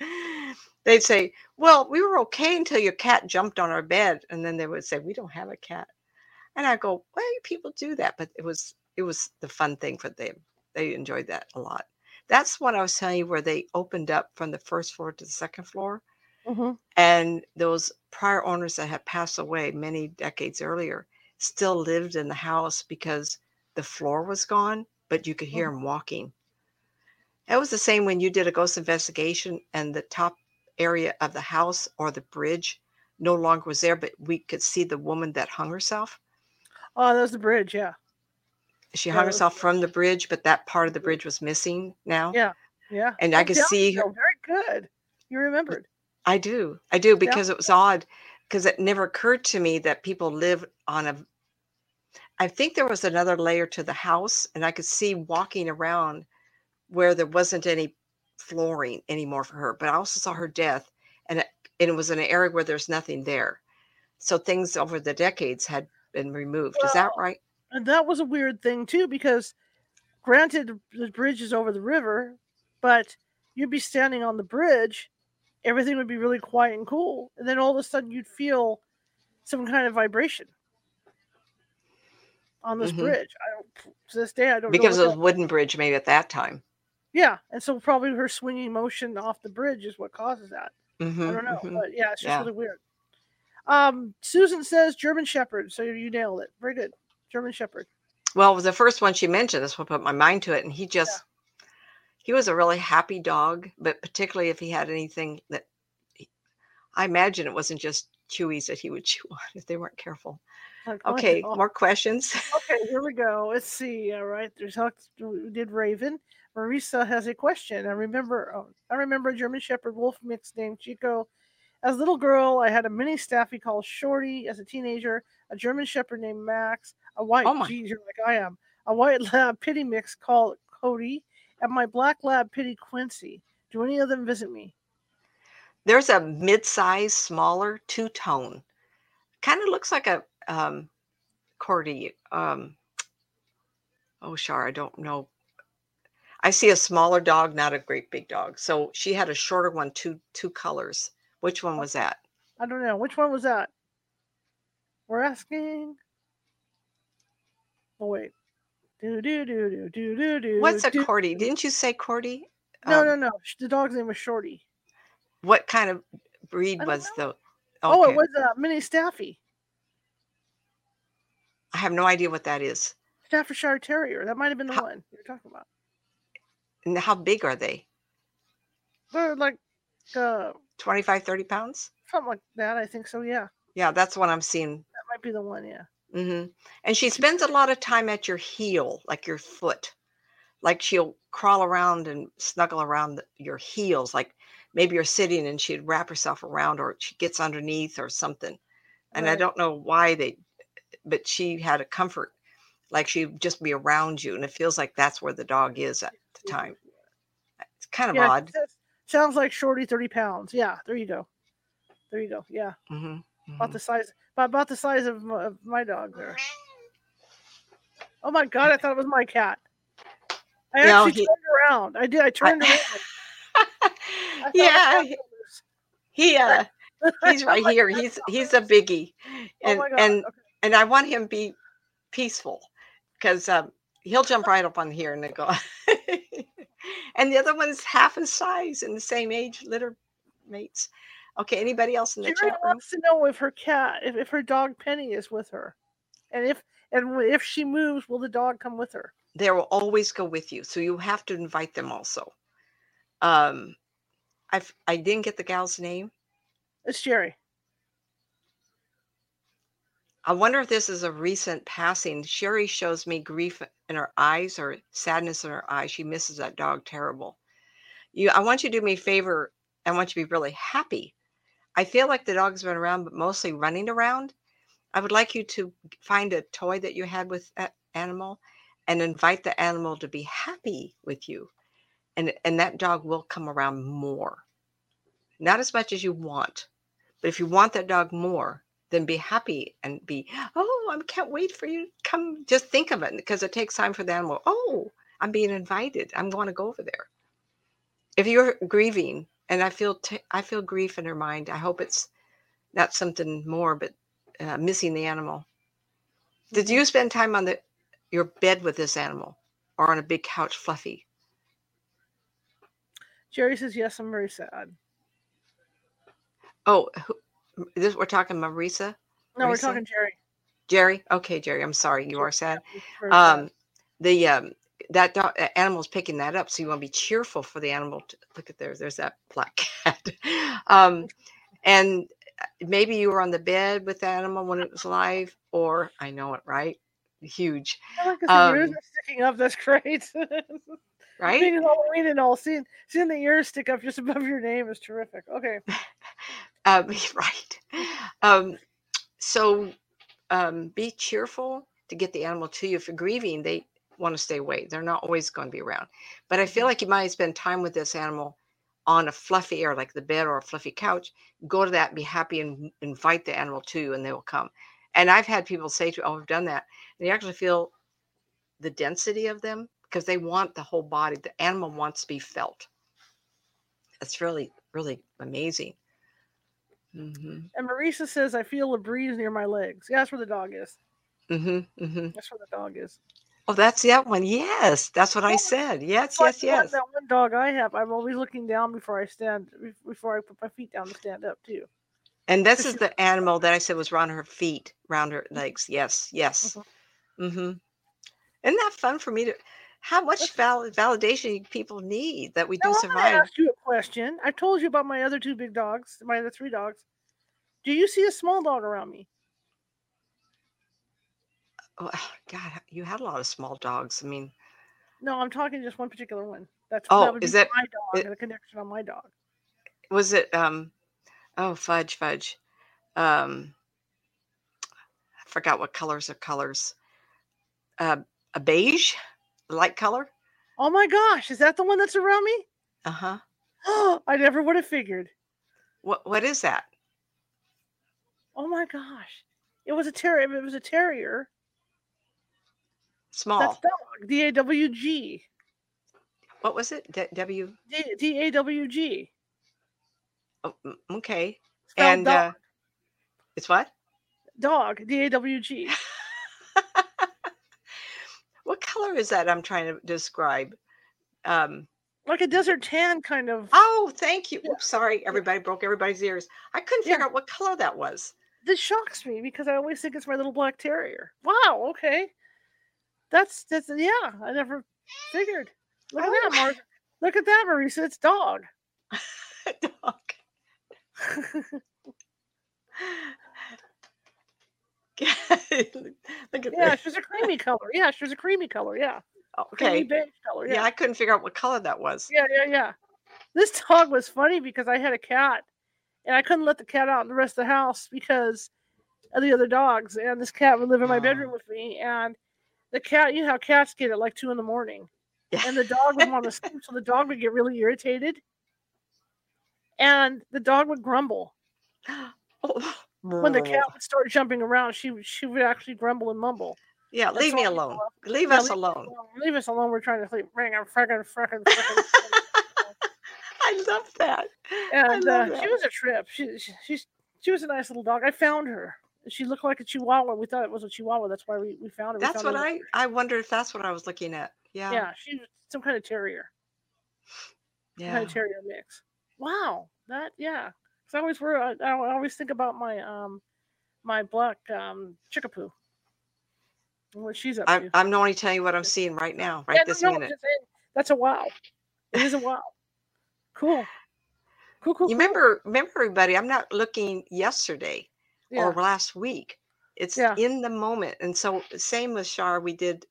They'd say, Well, we were okay until your cat jumped on our bed. And then they would say, We don't have a cat. And I go, Why do people do that? But it was it was the fun thing for them. They enjoyed that a lot. That's what I was telling you, where they opened up from the first floor to the second floor. Mhm. And those prior owners that had passed away many decades earlier still lived in the house because the floor was gone, but you could hear them walking. That was the same when you did a ghost investigation and the top area of the house or the bridge no longer was there, but we could see the woman that hung herself. Oh, that was the bridge. Yeah. She hung herself from the bridge, but that part of the mm. bridge was missing now. Yeah. Yeah. And I oh, could telling see her. Very good. You remembered. I do. I do because it was odd because it never occurred to me that people live on a I think there was another layer to the house and I could see walking around where there wasn't any flooring anymore for her, but I also saw her death and it, and it was in an area where there's nothing there. So things over the decades had been removed. Is that right? And that was a weird thing too, because granted the bridge is over the river, but you'd be standing on the bridge, everything would be really quiet and cool, and then all of a sudden you'd feel some kind of vibration on this Mhm. bridge. I don't to this day I don't Because know of what the wooden bridge, maybe at that time. yeah, and so probably her swinging motion off the bridge is what causes that. hmm I don't know, but yeah, it's just Yeah. really weird. Um, Susan says German Shepherd, so you nailed it. Very good, German Shepherd. Well, the first one she mentioned, that's what put my mind to it. And he just, he was a really happy dog, but particularly if he had anything that I imagine it wasn't just chewies that he would <laughs> chew on if they weren't careful. Like, Okay, more questions. <laughs> Okay, here we go. Let's see. All right, there's we did Raven. Marisa has a question. I remember. Oh, I remember a German Shepherd wolf mix named Chico. As a little girl, I had a mini staffy called Shorty. As a teenager, a German Shepherd named Max. A white. Oh my- Geez, you're like I am. A white <laughs> lab pity mix called Cody, and my black lab pity Quincy. Do any of them visit me? There's a mid-size, smaller two-tone. Kind of looks like a um, corgi. Um, oh, Shar, I don't know. I see a smaller dog, not a great big dog. So she had a shorter one, two two colors. Which one was that? I don't know. Which one was that? We're asking. Oh wait. Do do do do do do do. What's a do- corgi? Didn't you say corgi? No, Um, no, no. The dog's name was Shorty. What kind of breed was the? Oh, it was a mini Staffy, I have no idea what that is. Staffordshire Terrier. That might have been the How- one you were talking about. And how big are they? They're like uh, 25, 30 pounds? something like that. I think so. Yeah, Yeah, that's what I'm seeing. that might be the one. Yeah. Mm-hmm. And she spends a lot of time at your heel, like your foot. Like she'll crawl around and snuggle around your heels. Like maybe you're sitting and she'd wrap herself around or she gets underneath or something. And I don't know why they, but she had a comfort. Like she'd just be around you. And it feels like that's where the dog is at the time. It's kind of yeah. odd. it Sounds like Shorty, thirty pounds. Yeah. There you go. There you go. Yeah. hmm About the size. About, about the size of my, of my dog there. Oh my god! I thought it was my cat. I No, actually he- turned around. I did. I turned around. <laughs> I it was yeah, he uh <laughs> he's right here. He's he's a biggie. Oh And god! and okay. and I want him to be peaceful because um, he'll jump right up on here and go. <laughs> and the other one's half his size and the same age litter mates. Okay, anybody else in the Jerry chat room? wants to know if her cat, if, if her dog Penny is with her, and if and if she moves, will the dog come with her? They will always go with you, so you have to invite them also. Um, I I didn't get the gal's name. It's Jerry. I wonder if this is a recent passing. Sherry shows me grief in her eyes or sadness in her eyes. She misses that dog terrible. You, I want you to do me a favor. I want you to be really happy. I feel like the dog's been around, but mostly running around. I would like you to find a toy that you had with that animal and invite the animal to be happy with you. And, and that dog will come around more. Not as much as you want, but if you want that dog more, then be happy and be, oh, I can't wait for you to come. Just think of it because it takes time for the animal. Oh, I'm being invited. I'm going to go over there. If you're grieving, and I feel t- I feel grief in her mind. I hope it's not something more, but uh, missing the animal. Did Mhm. you spend time on the your bed with this animal, or on a big couch, fluffy? Jerry says yes. I'm very sad. Oh, who, this we're talking Marisa, No, we're talking Jerry. Jerry. Okay, Jerry. I'm sorry. You are sad. He's very sad. um the um that dog, animal's picking that up so you want to be cheerful for the animal to look at there there's that black <laughs> cat um and uh, maybe you were on the bed with the animal when it was alive or i know it right huge I like the ears um, are sticking up. That's <laughs> great. right Being Halloween and all, seeing seeing the ears stick up just above your name is terrific. Okay. <laughs> um <laughs> right. Um so um be cheerful to get the animal to you if you're grieving. They want to stay away. They're not always going to be around. But i feel like you might spend time with this animal on a fluffy or like the bed or a fluffy couch. Go to that be happy and invite the animal to you and they will come. And I've had people say to, "Oh, I've done that," and you actually feel the density of them because they want the whole body. The animal wants to be felt. It's really, really amazing. Mm-hmm. And Marisa says, I feel a breeze near my legs. Yeah, that's where the dog is. Mm-hmm. Mm-hmm. That's where the dog is. Oh, that's that one. Yes, that's what I said. Yes, Like yes, yes. That one dog I have, I'm always looking down before I stand, before I put my feet down to stand up too. And this is <laughs> the animal that I said was around her feet, around her legs. Yes, yes. Mm-hmm. Isn't that fun for me to? How much val- validation people need that we do Now, to survive? ask you a question. I told you about my other two big dogs, my other three dogs. Do you see a small dog around me? Oh, <sighs> God, you had a lot of small dogs. I mean, No, I'm talking just one particular one. That's Oh, that is that- my dog it- and a connection on my dog. was it? Um, oh, fudge, fudge. Um, I forgot what colors are colors. Uh, a beige, light color. Oh my gosh, is that the one that's around me? Uh huh. Oh, <gasps> I never would have figured. What What is that? Oh my gosh, it was a terrier. It was a terrier. Small. That's dog. D A W G. what was it? D- w. D A W G. Oh, okay. And uh, it's what? dog. D A W G. <laughs> what color is that? I'm trying to describe. Um, Like a desert tan kind of. oh, thank you. Yeah. Oops, sorry. Everybody broke everybody's ears. I couldn't Yeah. figure out what color that was. This shocks me because I always think it's my little black terrier. Wow. Okay. That's that's yeah. I never figured. Look at that, Oh. Mar- Look at that, Marisa. It's dog. <laughs> Dog. <laughs> <laughs> <laughs> Look at yeah, that. she's a creamy color. Yeah, she's a creamy color. Yeah, creamy Okay. beige color. Yeah. Yeah. I couldn't figure out what color that was. yeah, yeah, yeah. This dog was funny because I had a cat, and I couldn't let the cat out in the rest of the house because of the other dogs. And this cat would live in my Oh. bedroom with me, and the cat, you know how cats get at like two in the morning, Yeah. and the dog would want to <laughs> sleep, so the dog would get really irritated, and the dog would grumble <gasps> Oh, when the cat would start jumping around. She would she would actually grumble and mumble. Yeah, That's leave me alone. Leave Yeah, us leave alone. Leave us alone. Leave us alone. We're trying to sleep. Ring, I'm frickin' frickin'. <laughs> I love that. and I uh, love she was a trip. She, she she's she was a nice little dog. I found her. She looked like a Chihuahua. We thought it was a Chihuahua. That's why we, we found her. We That's found what I I wonder if that's what I was looking at. Yeah. Yeah, she was some kind of terrier. Some kind Yeah. of terrier mix. Wow, that yeah. 'Cause I always were. I, I always think about my um my black um chickapoo. What she's up I'm to. I'm only telling you what I'm seeing right now, right Yeah, this no, minute. that's a wow. It is a wow. Cool. Cool, cool. You cool. remember remember everybody, I'm not looking yesterday Yeah. or last week. It's Yeah. in the moment. And so same with Shar, we did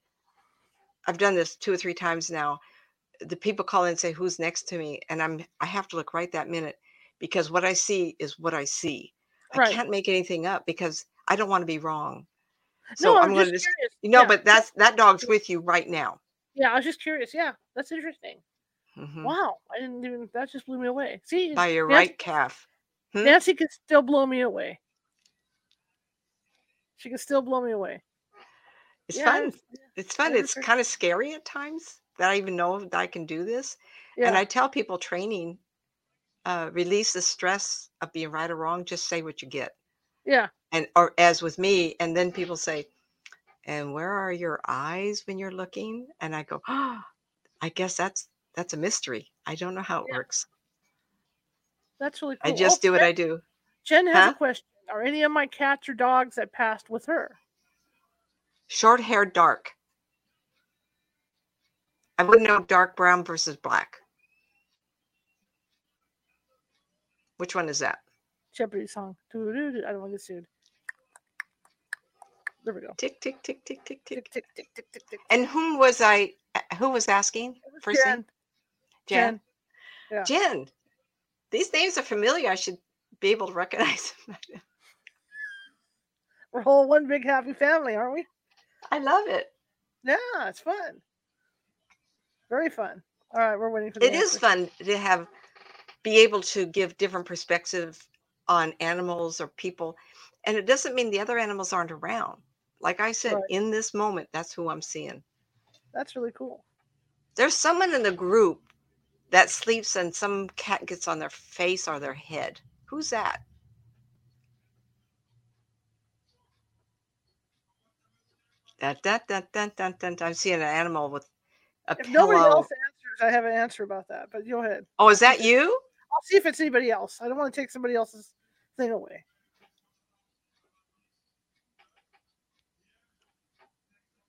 I've done this two or three times now. The people call in and say, Who's next to me? And I'm I have to look right that minute because what I see is what I see. Right. I can't make anything up because I don't want to be wrong. So no, I'm, I'm, going just to just curious. you know, yeah. but that's that dog's with you right now. yeah, I was just curious. Yeah, that's interesting. Mhm. Wow, I didn't even. That just blew me away. See, By your Nancy- right calf. Hmm? Nancy can still blow me away. She can still blow me away. It's Yeah, fun. it's- It's fun. It's kind of scary at times that I even know that I can do this. Yeah, And I tell people training, uh, release the stress of being right or wrong. Just say what you get. yeah, And or as with me, and then people say, "And where are your eyes when you're looking?" And I go, "Oh, I guess that's that's a mystery. I don't know how it Yeah. works. that's really cool. I just Oh, do what Jen- I do." Jen has Huh? a question. Are any of my cats or dogs that passed with her? Short hair, dark. I wouldn't know dark brown versus black. Which one is that? Jeopardy song. I don't want to get sued. There we go. Tick tick tick tick tick tick. Tick, tick, tick, tick, tick, tick. And whom was I? uh, Who was asking? Was First Jen. name? Jen. yeah. Jen. These names are familiar. I should be able to recognize <laughs> them. We're all one big happy family, aren't we? I love it. Yeah, it's fun. Very fun. All right, we're waiting for the It is answer. fun to have be able to give different perspective on animals or people. And it doesn't mean the other animals aren't around. Like I said, Right. in this moment, that's who I'm seeing. That's really cool. There's someone in the group that sleeps and some cat gets on their face or their head. Who's that? Dun, dun, dun, dun, dun, dun. I'm seeing an animal with a If pillow. nobody else answers, I have an answer about that. But go ahead. Oh, is that you? I'll see if it's anybody else. I don't want to take somebody else's thing away.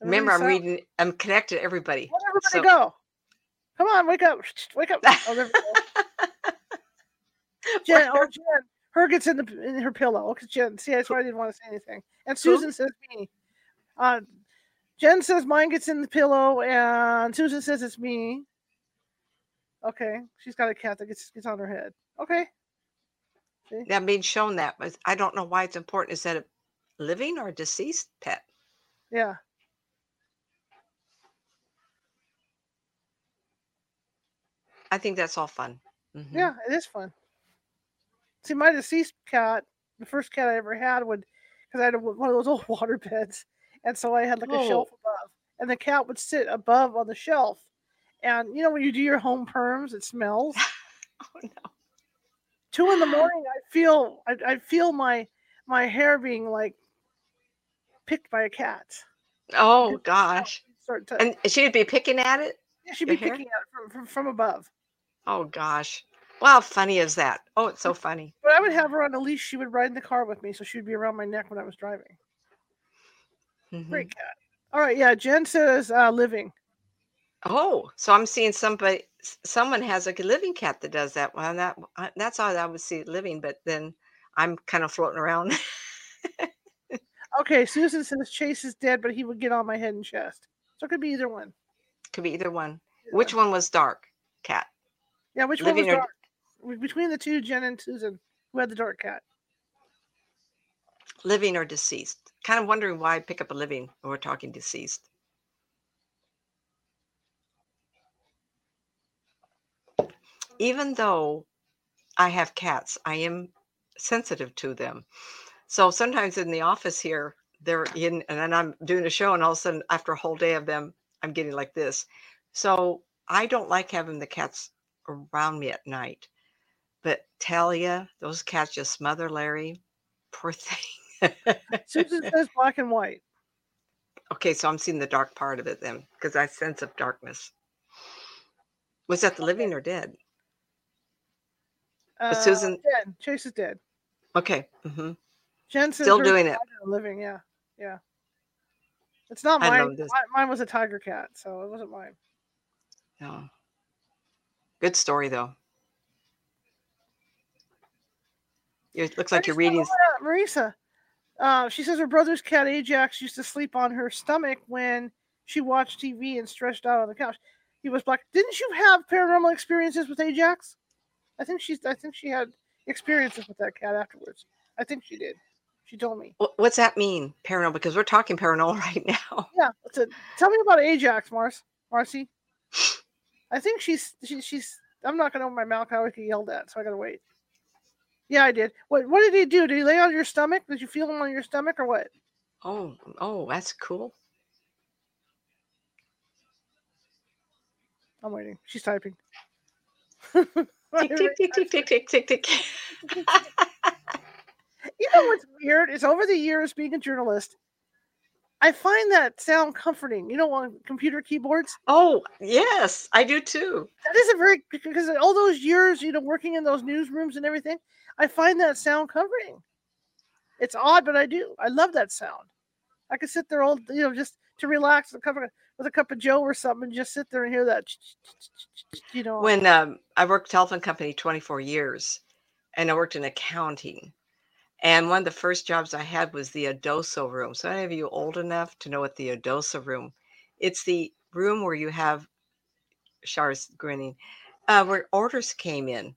Remember, I'm reading. I'm connected to everybody. Let everybody So- go. Come on, wake up. Wake up. Oh, there. <laughs> Jen, oh, Jen, her gets in the in her pillow. Because Jen, see, that's why I didn't want to say anything. And Susan says me. Uh, Jen says mine gets in the pillow, and Susan says it's me. Okay, she's got a cat that gets gets on her head. Okay, I'm being shown that, but I don't know why it's important. Is that a living or a deceased pet? yeah. I think that's all fun. Mhm. Yeah, it is fun. See, my deceased cat, the first cat I ever had, would because I had a, one of those old <laughs> water beds, and so I had like a shelf above, and the cat would sit above on the shelf. And you know when you do your home perms, it smells. <laughs> Oh, no. Two in the <sighs> morning, I feel I, I feel my my hair being like picked by a cat. Oh It's- gosh. To, And she'd be picking at it. yeah, she'd be hair? picking at it from, from from above. Oh gosh. Well, how funny is that? Oh, it's so <laughs> funny. But I would have her on a leash. She would ride in the car with me, so she would be around my neck when I was driving. Mhm. Great cat. All right, yeah. Jen says uh, living. Oh, so I'm seeing somebody. Someone has like a living cat that does that. Well, that uh, that's how I would see living. But then I'm kind of floating around. Okay, Susan says Chase is dead, but he would get on my head and chest. So it could be either one. Could be either one. Which one was dark? Cat. Yeah, which one was or- dark? Between the two, Jen and Susan, who had the dark cat. Living or deceased? Kind of wondering why I pick up a living when we're talking deceased. Even though I have cats, I am sensitive to them. So sometimes in the office here, they're in, and then I'm doing a show, and all of a sudden, after a whole day of them, I'm getting like this. So I don't like having the cats around me at night. But tell ya, those cats just smother Larry. <laughs> Poor thing. <laughs> Susan says black and white. Okay, so I'm seeing the dark part of it then, because I sense of darkness. Was that the living or dead? Uh, Susan- dead. Chase is dead. Okay. hmm Jen Still doing it. Living, yeah, yeah. It's not I mine. Mine, was a tiger cat, so it wasn't mine. No. Good story though. It looks like you're reading. Marisa. Uh, she says her brother's cat Ajax used to sleep on her stomach when she watched TV and stretched out on the couch. He was black. Didn't you have paranormal experiences with Ajax? I think she's. I think she had experiences with that cat afterwards. I think she did. She told me. What's that mean? Paranormal? Because we're talking paranormal <laughs> right now. Yeah. It. Tell me about Ajax, Mars. Marcy. I think she's. She, she's. I'm not gonna open my mouth. I would get yelled at, so I gotta wait. Yeah, I did. What What did he do? Did he lay on your stomach? Did you feel him on your stomach or what? Oh, oh, that's cool. I'm waiting. She's typing. <laughs> Tick, tick, tick, tick, tick, tick, tick, <laughs> tick. You know what's weird is over the years being a journalist, I find that sound comforting. You know, on computer keyboards, Oh, yes, I do too. that is a very because all those years, you know, working in those newsrooms and everything, I find that sound comforting. It's odd, but I do. I love that sound. I could sit there all, you know, just to relax with a cup of, with a cup of Joe or something, and just sit there and hear that. You know, When um, I worked telephone company 24 years, and I worked in accounting, and one of the first jobs I had was the Adoso room. So any of you old enough to know what the Adoso room? It's the room where you have Char's grinning, uh, where orders came in,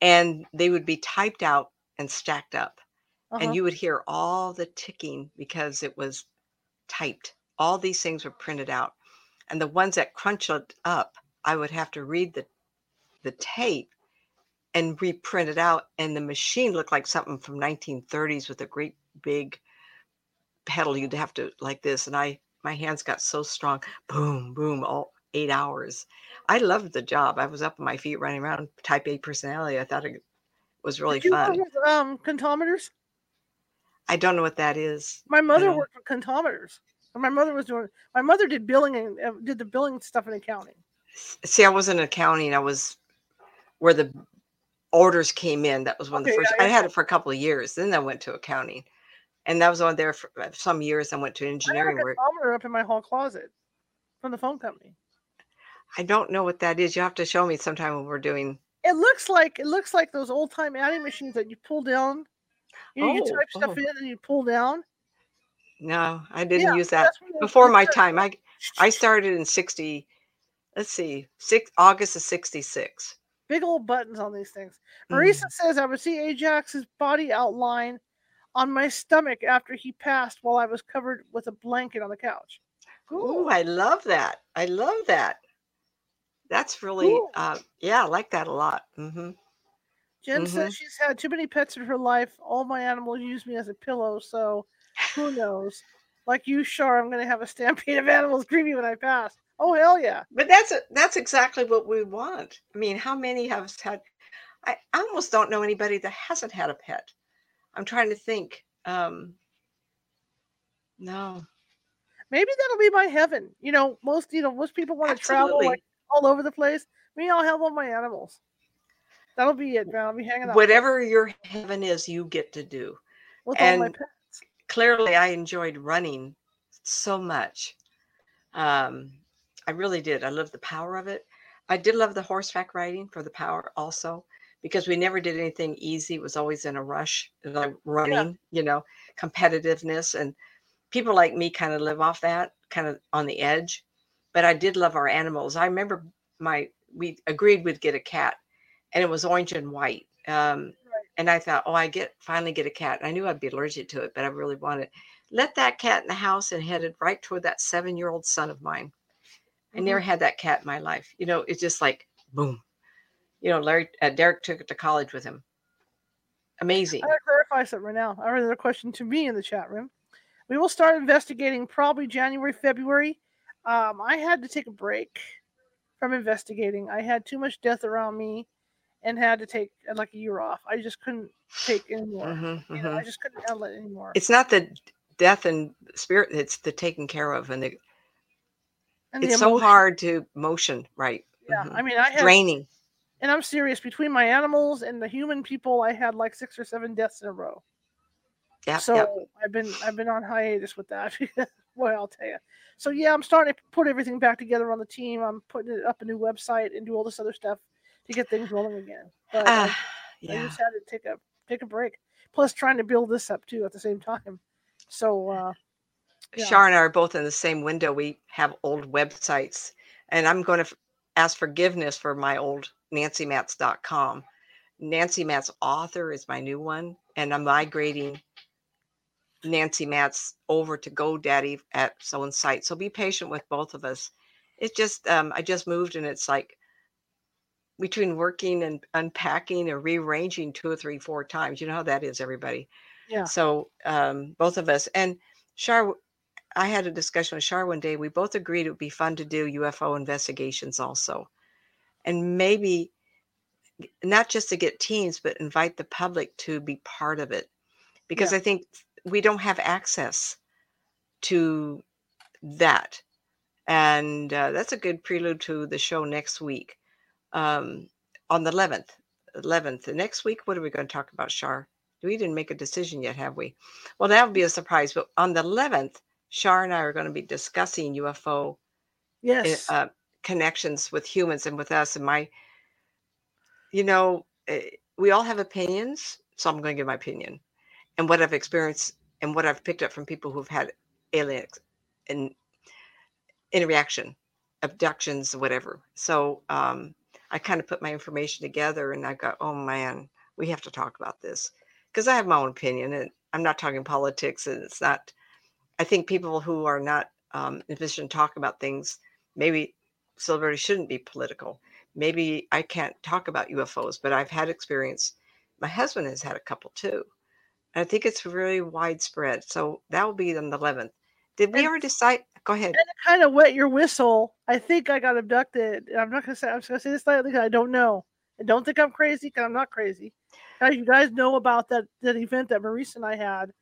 and they would be typed out and stacked up, uh-huh. and you would hear all the ticking because it was typed. All these things were printed out, and the ones that crunched it up, I would have to read the the tape and reprint it out and the machine looked like something from 1930s with a great big pedal you'd have to like this and i my hands got so strong boom boom all eight hours i loved the job i was up on my feet running around type a personality i thought it was really fun with, um, comptometers? i don't know what that is My mother know. worked with comptometers. My mother was doing. My mother did billing and uh, did the billing stuff in accounting. see i wasn't in accounting i was where the orders came in that was one of the first yeah, i had it for a couple of years then i went to accounting and that was on there for uh, some years i went to I engineering work comptometer up in my hall closet from the phone company. i don't know what that is you have to show me sometime when we're doing It looks like it looks like those old time adding machines that you pull down. You, know, you Oh, type stuff oh. in and you pull down. No i didn't Yeah, use that that's what it- before my time i i started in 60 let's see six august of 66 Big old buttons on these things. Mm. Marisa says I would see Ajax's body outline on my stomach after he passed while I was covered with a blanket on the couch. Ooh, I love that. I love that. That's really, uh, yeah, I like that a lot. Mm-hmm. Jen Mhm. says she's had too many pets in her life. All my animals use me as a pillow, so who knows? Like you, Shar, I'm going to have a stampede of animals greet me when I pass. Oh hell yeah! But that's that's exactly what we want. I mean, how many have us had? I, I almost don't know anybody that hasn't had a pet. I'm trying to think. Um, no, Maybe that'll be my heaven. You know, most you know most people want to travel like all over the place. Me, I'll have all my animals. That'll be it, man. I'll be hanging out Whatever your heaven is, you get to do. with all my pets. Clearly, I enjoyed running so much. Um, I really did. I loved the power of it. I did love the horseback riding for the power also because we never did anything easy. It was always in a rush, like running, you know, competitiveness. And people like me kind of live off that, kind of on the edge. But I did love our animals. I remember my, we agreed we'd get a cat and it was orange and white. Um, and I thought, oh, I get finally get a cat. I knew I'd be allergic to it, but I really wanted. Let that cat in the house and headed right toward that seven year old son of mine. I Mhm. never had that cat in my life. You know, it's just like boom. You know, Larry uh, Derek took it to college with him. Amazing. I gotta clarify something right now. I read another question to me in the chat room. We will start investigating probably January, February. Um, I had to take a break from investigating. I had too much death around me and had to take uh, like a year off. I just couldn't take anymore. Mhm, You know, I just couldn't handle it anymore. It's not the death and spirit; it's the taking care of, and the, and the it's so hard to motion right. Yeah, Mhm. I mean, I had, draining. and I'm serious. Between my animals and the human people, I had like six or seven deaths in a row. Yeah, so yeah. I've been I've been on hiatus with that. <laughs> Boy, I'll tell you. So yeah, I'm starting to put everything back together on the team. I'm putting it up a new website and do all this other stuff to get things rolling again. But I- Ah, I, just had to take a take a break. Plus, trying to build this up too at the same time. So uh, yeah. Shar and I are both in the same window. We have old websites, and I'm going to f- ask forgiveness for my old nancymats.com. Nancy Matt's author is my new one, and I'm migrating Nancy Matt's over to GoDaddy at someone's site. So be patient with both of us. It's just um, I just moved, and it's like between working and unpacking and rearranging two or three, four times. You know how that is, everybody. yeah, So um, both of us and Shar, I had a discussion with Shar one day. We both agreed it would be fun to do UFO investigations also, and maybe not just to get teens, but invite the public to be part of it, because Yeah. I think we don't have access to that, and uh, that's a good prelude to the show next week um, on the 11th. 11th. The next week, what are we going to talk about, Shar? We didn't make a decision yet, have we? Well, that would be a surprise. But on the 11th, Shar and I are going to be discussing UFO yes, uh, connections with humans and with us. And my, you know, eh, we all have opinions. So I'm going to give my opinion and what I've experienced and what I've picked up from people who've had alien ex- in interaction, abductions, whatever. So um, I kind of put my information together and I got, oh man, we have to talk about this because I have my own opinion and I'm not talking politics and it's not, I think people who are not um, in position to talk about things, maybe celebrity shouldn't be political. Maybe I can't talk about UFOs, but I've had experience. My husband has had a couple too. I think it's really widespread. So that will be on the 11th. Did we And- ever decide? Go ahead. And kind of wet your whistle, I think I got abducted. I'm not gonna say I'm just gonna say this lightly I don't know. I don't think I'm crazy because I'm not crazy. Guys, you guys know about that that event that Maurice and I had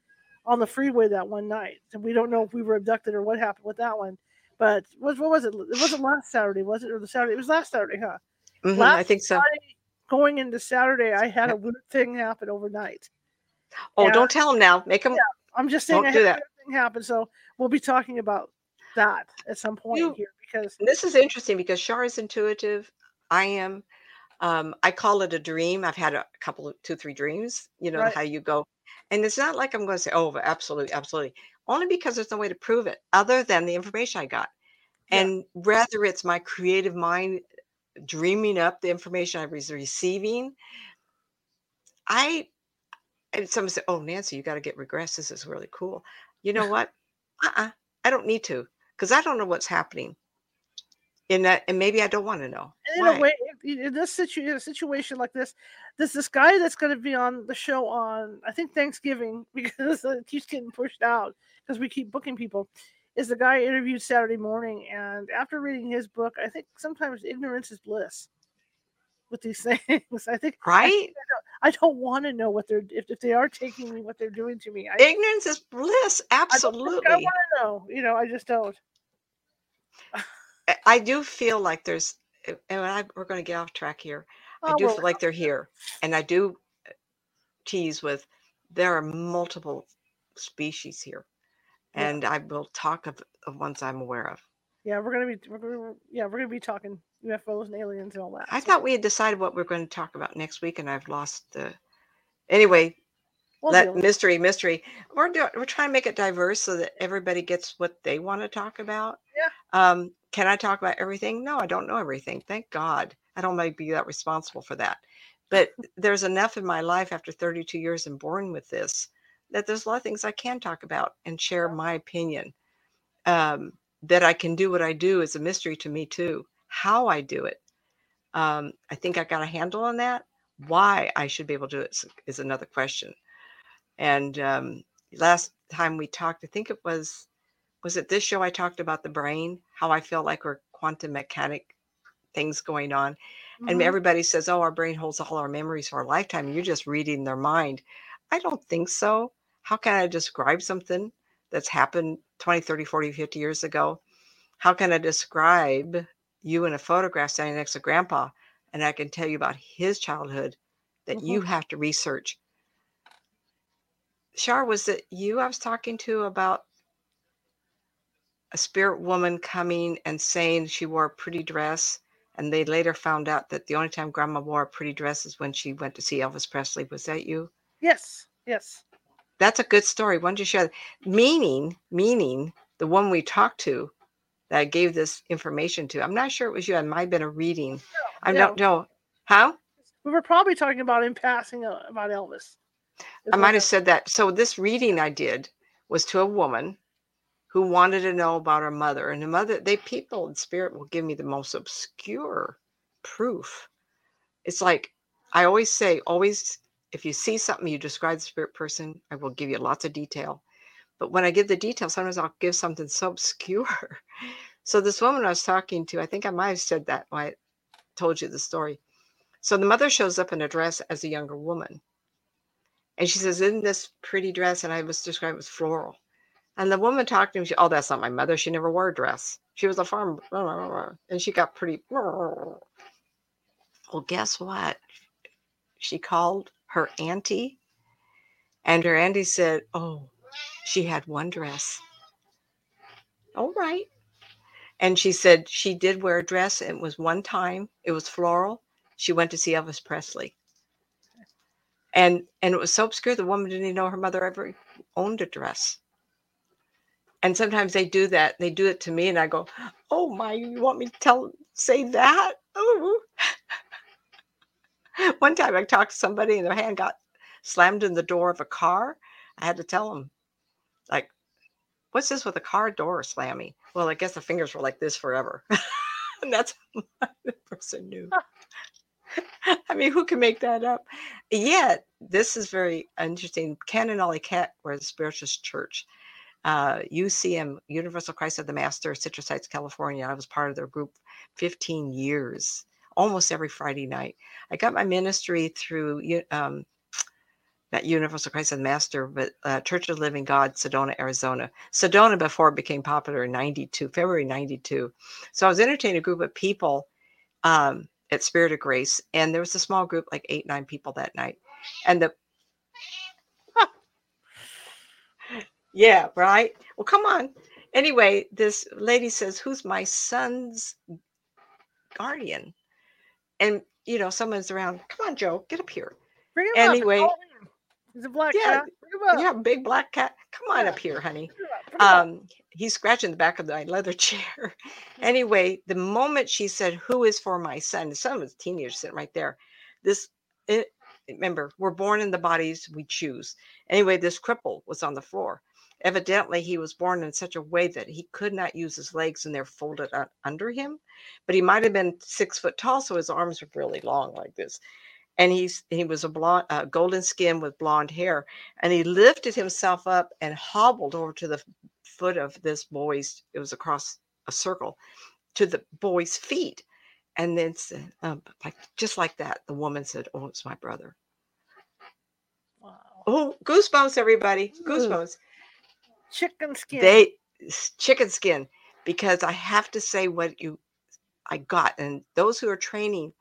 on the freeway that one night. And we don't know if we were abducted or what happened with that one. But what, what was it? It wasn't last Saturday, was it? Or the Saturday? It was last Saturday, huh? Mhm, I think so. Friday going into Saturday, I had a weird thing happen overnight. Oh, yeah. don't tell them now. Make them. I'm just saying Don't I do that. Weird thing happen. So we'll be talking about that at some point You- here because This is interesting because Shar is intuitive. I am. Um, I call it a dream. I've had a couple of two, three dreams. You know Right. how you go, and it's not like I'm going to say, "Oh, absolutely, absolutely," only because there's no way to prove it other than the information I got, Yeah. and rather it's my creative mind dreaming up the information I was receiving. I and someone said, "Oh, Nancy, you got to get regress. This is really cool." You know what? uh-uh, I don't need to because I don't know what's happening in that, and maybe I don't want to know. And in Why? a way, in this situ- in a situation like this, there's this guy that's going to be on the show on I think Thanksgiving <laughs> because it keeps getting pushed out because we keep booking people. Is the guy I interviewed Saturday morning, and after reading his book, I think sometimes ignorance is bliss with these things. I think right? I don't want to know what they're if, if they are taking me, what they're doing to me. I, Ignorance is bliss. Absolutely. I don't. I want to know. You know, I just don't. I- I do feel like there's, and I, we're going to get off track here. I Oh, do well, feel like they're here, and I do uh, tease with there are multiple species here, Yeah. and I will talk of, of ones I'm aware of. yeah, we're gonna be we're gonna, yeah we're gonna be talking UFOs and aliens and all that. I so thought we had decided what we're going to talk about next week, and I've lost the. Anyway, we'll that mystery, mystery. We're doing, we're trying to make it diverse so that everybody gets what they want to talk about. Yeah. Um, can I talk about everything? No, I don't know everything. Thank God. I don't want to be that responsible for that. But <laughs> there's enough in my life after 32 years and born with this that there's a lot of things I can talk about and share my opinion. Um, that I can do what I do is a mystery to me too. How I do it, um, I think I got a handle on that. Why I should be able to do it is, is another question. And um, last time we talked, I think it was was it this show I talked about the brain, how I feel like we're quantum mechanic things going on. And Mhm. everybody says, oh, our brain holds all our memories for a lifetime. and You're just reading their mind. I don't think so. How can I describe something that's happened 20, 30, 40, 50 years ago? How can I describe you in a photograph standing next to grandpa and I can tell you about his childhood that mm-hmm. you have to research? Shar, was it you I was talking to about a spirit woman coming and saying she wore a pretty dress? And they later found out that the only time grandma wore a pretty dress is when she went to see Elvis Presley. Was that you? Yes, yes. That's a good story. Why don't you share that? Meaning, meaning the one we talked to that I gave this information to. I'm not sure it was you. It might have been a reading. I yeah. don't know. How? We were probably talking about in passing uh, about Elvis. I might have said that. So this reading I did was to a woman who wanted to know about her mother. And the mother, they people in spirit will give me the most obscure proof. It's like I always say, always if you see something you describe the spirit person, I will give you lots of detail. But when I give the details, sometimes I'll give something so obscure. <laughs> So this woman I was talking to, I think I might have said that when I told you the story. So the mother shows up in a dress as a younger woman. And she says, Isn't this pretty dress? And I was describing it as floral. And the woman talked to me, she, Oh, that's not my mother. She never wore a dress. She was a farm. <laughs> And she got pretty. <laughs> Well, guess what? She called her auntie. And her auntie said, Oh, she had one dress. All right. And she said she did wear a dress. It was one time, it was floral. She went to see Elvis Presley and and it was so obscure the woman didn't even know her mother ever owned a dress and sometimes they do that they do it to me and i go oh my you want me to tell say that oh <laughs> one time i talked to somebody and their hand got slammed in the door of a car i had to tell them what's this with a car door slamming well i guess the fingers were like this forever <laughs> and that's <laughs> how the person knew <laughs> I mean, who can make that up? Yet, this is very interesting. Canon Ollie Cat were the Spiritualist Church. Uh, UCM, Universal Christ of the Master, Citrus Heights, California. I was part of their group 15 years, almost every Friday night. I got my ministry through um, not Universal Christ the Master, but uh, Church of the Living God, Sedona, Arizona. Sedona before it became popular in 92, February 92. So I was entertaining a group of people um, at Spirit of Grace, and there was a small group, like eight, nine people that night. And the <laughs> yeah, right. Well, come on. Anyway, this lady says, Who's my son's guardian? And you know, someone's around. Come on, Joe, get up here. Bring him anyway, up. He's a black yeah, cat. Yeah, big black cat. Come on Yeah. up here, honey. Bring him up. Bring him up. Um, he's scratching the back of my leather <laughs> chair. <laughs> anyway, the moment she said, "Who is for my son?" The son was a teenager sitting right there. This, it, remember, we're born in the bodies we choose. Anyway, this cripple was on the floor. Evidently, he was born in such a way that he could not use his legs, and they're folded un- under him. But he might have been six foot tall, so his arms were really long, like this. And he's he was a blonde, uh, golden skin with blonde hair, and he lifted himself up and hobbled over to the foot of this boy's it was across a circle to the boy's feet and then said um, like just like that the woman said oh it's my brother Wow. oh goosebumps everybody Ooh. goosebumps Chicken skin. they chicken skin because i have to say what you i got and those who are training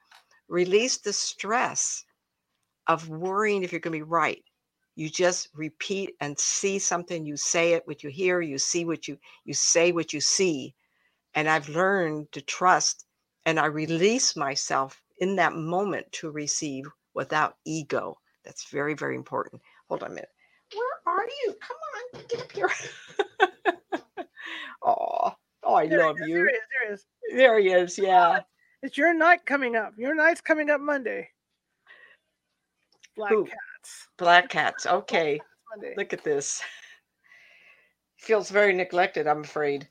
release the stress of worrying if you're going to be right. You just repeat and see something you say it what you hear you see what you you say what you see. And i've learned to trust and i release myself in that moment to receive without ego. That's very very important. Hold on a minute. Where are you? Come on get up here. <laughs> Oh oh i There love is, you. There he is. There he is. there he is yeah It's your night coming up. Your night's coming up Monday. Black Who? cats. black <laughs> cats okay Monday. Look at this. <laughs> Feels very neglected, I'm afraid.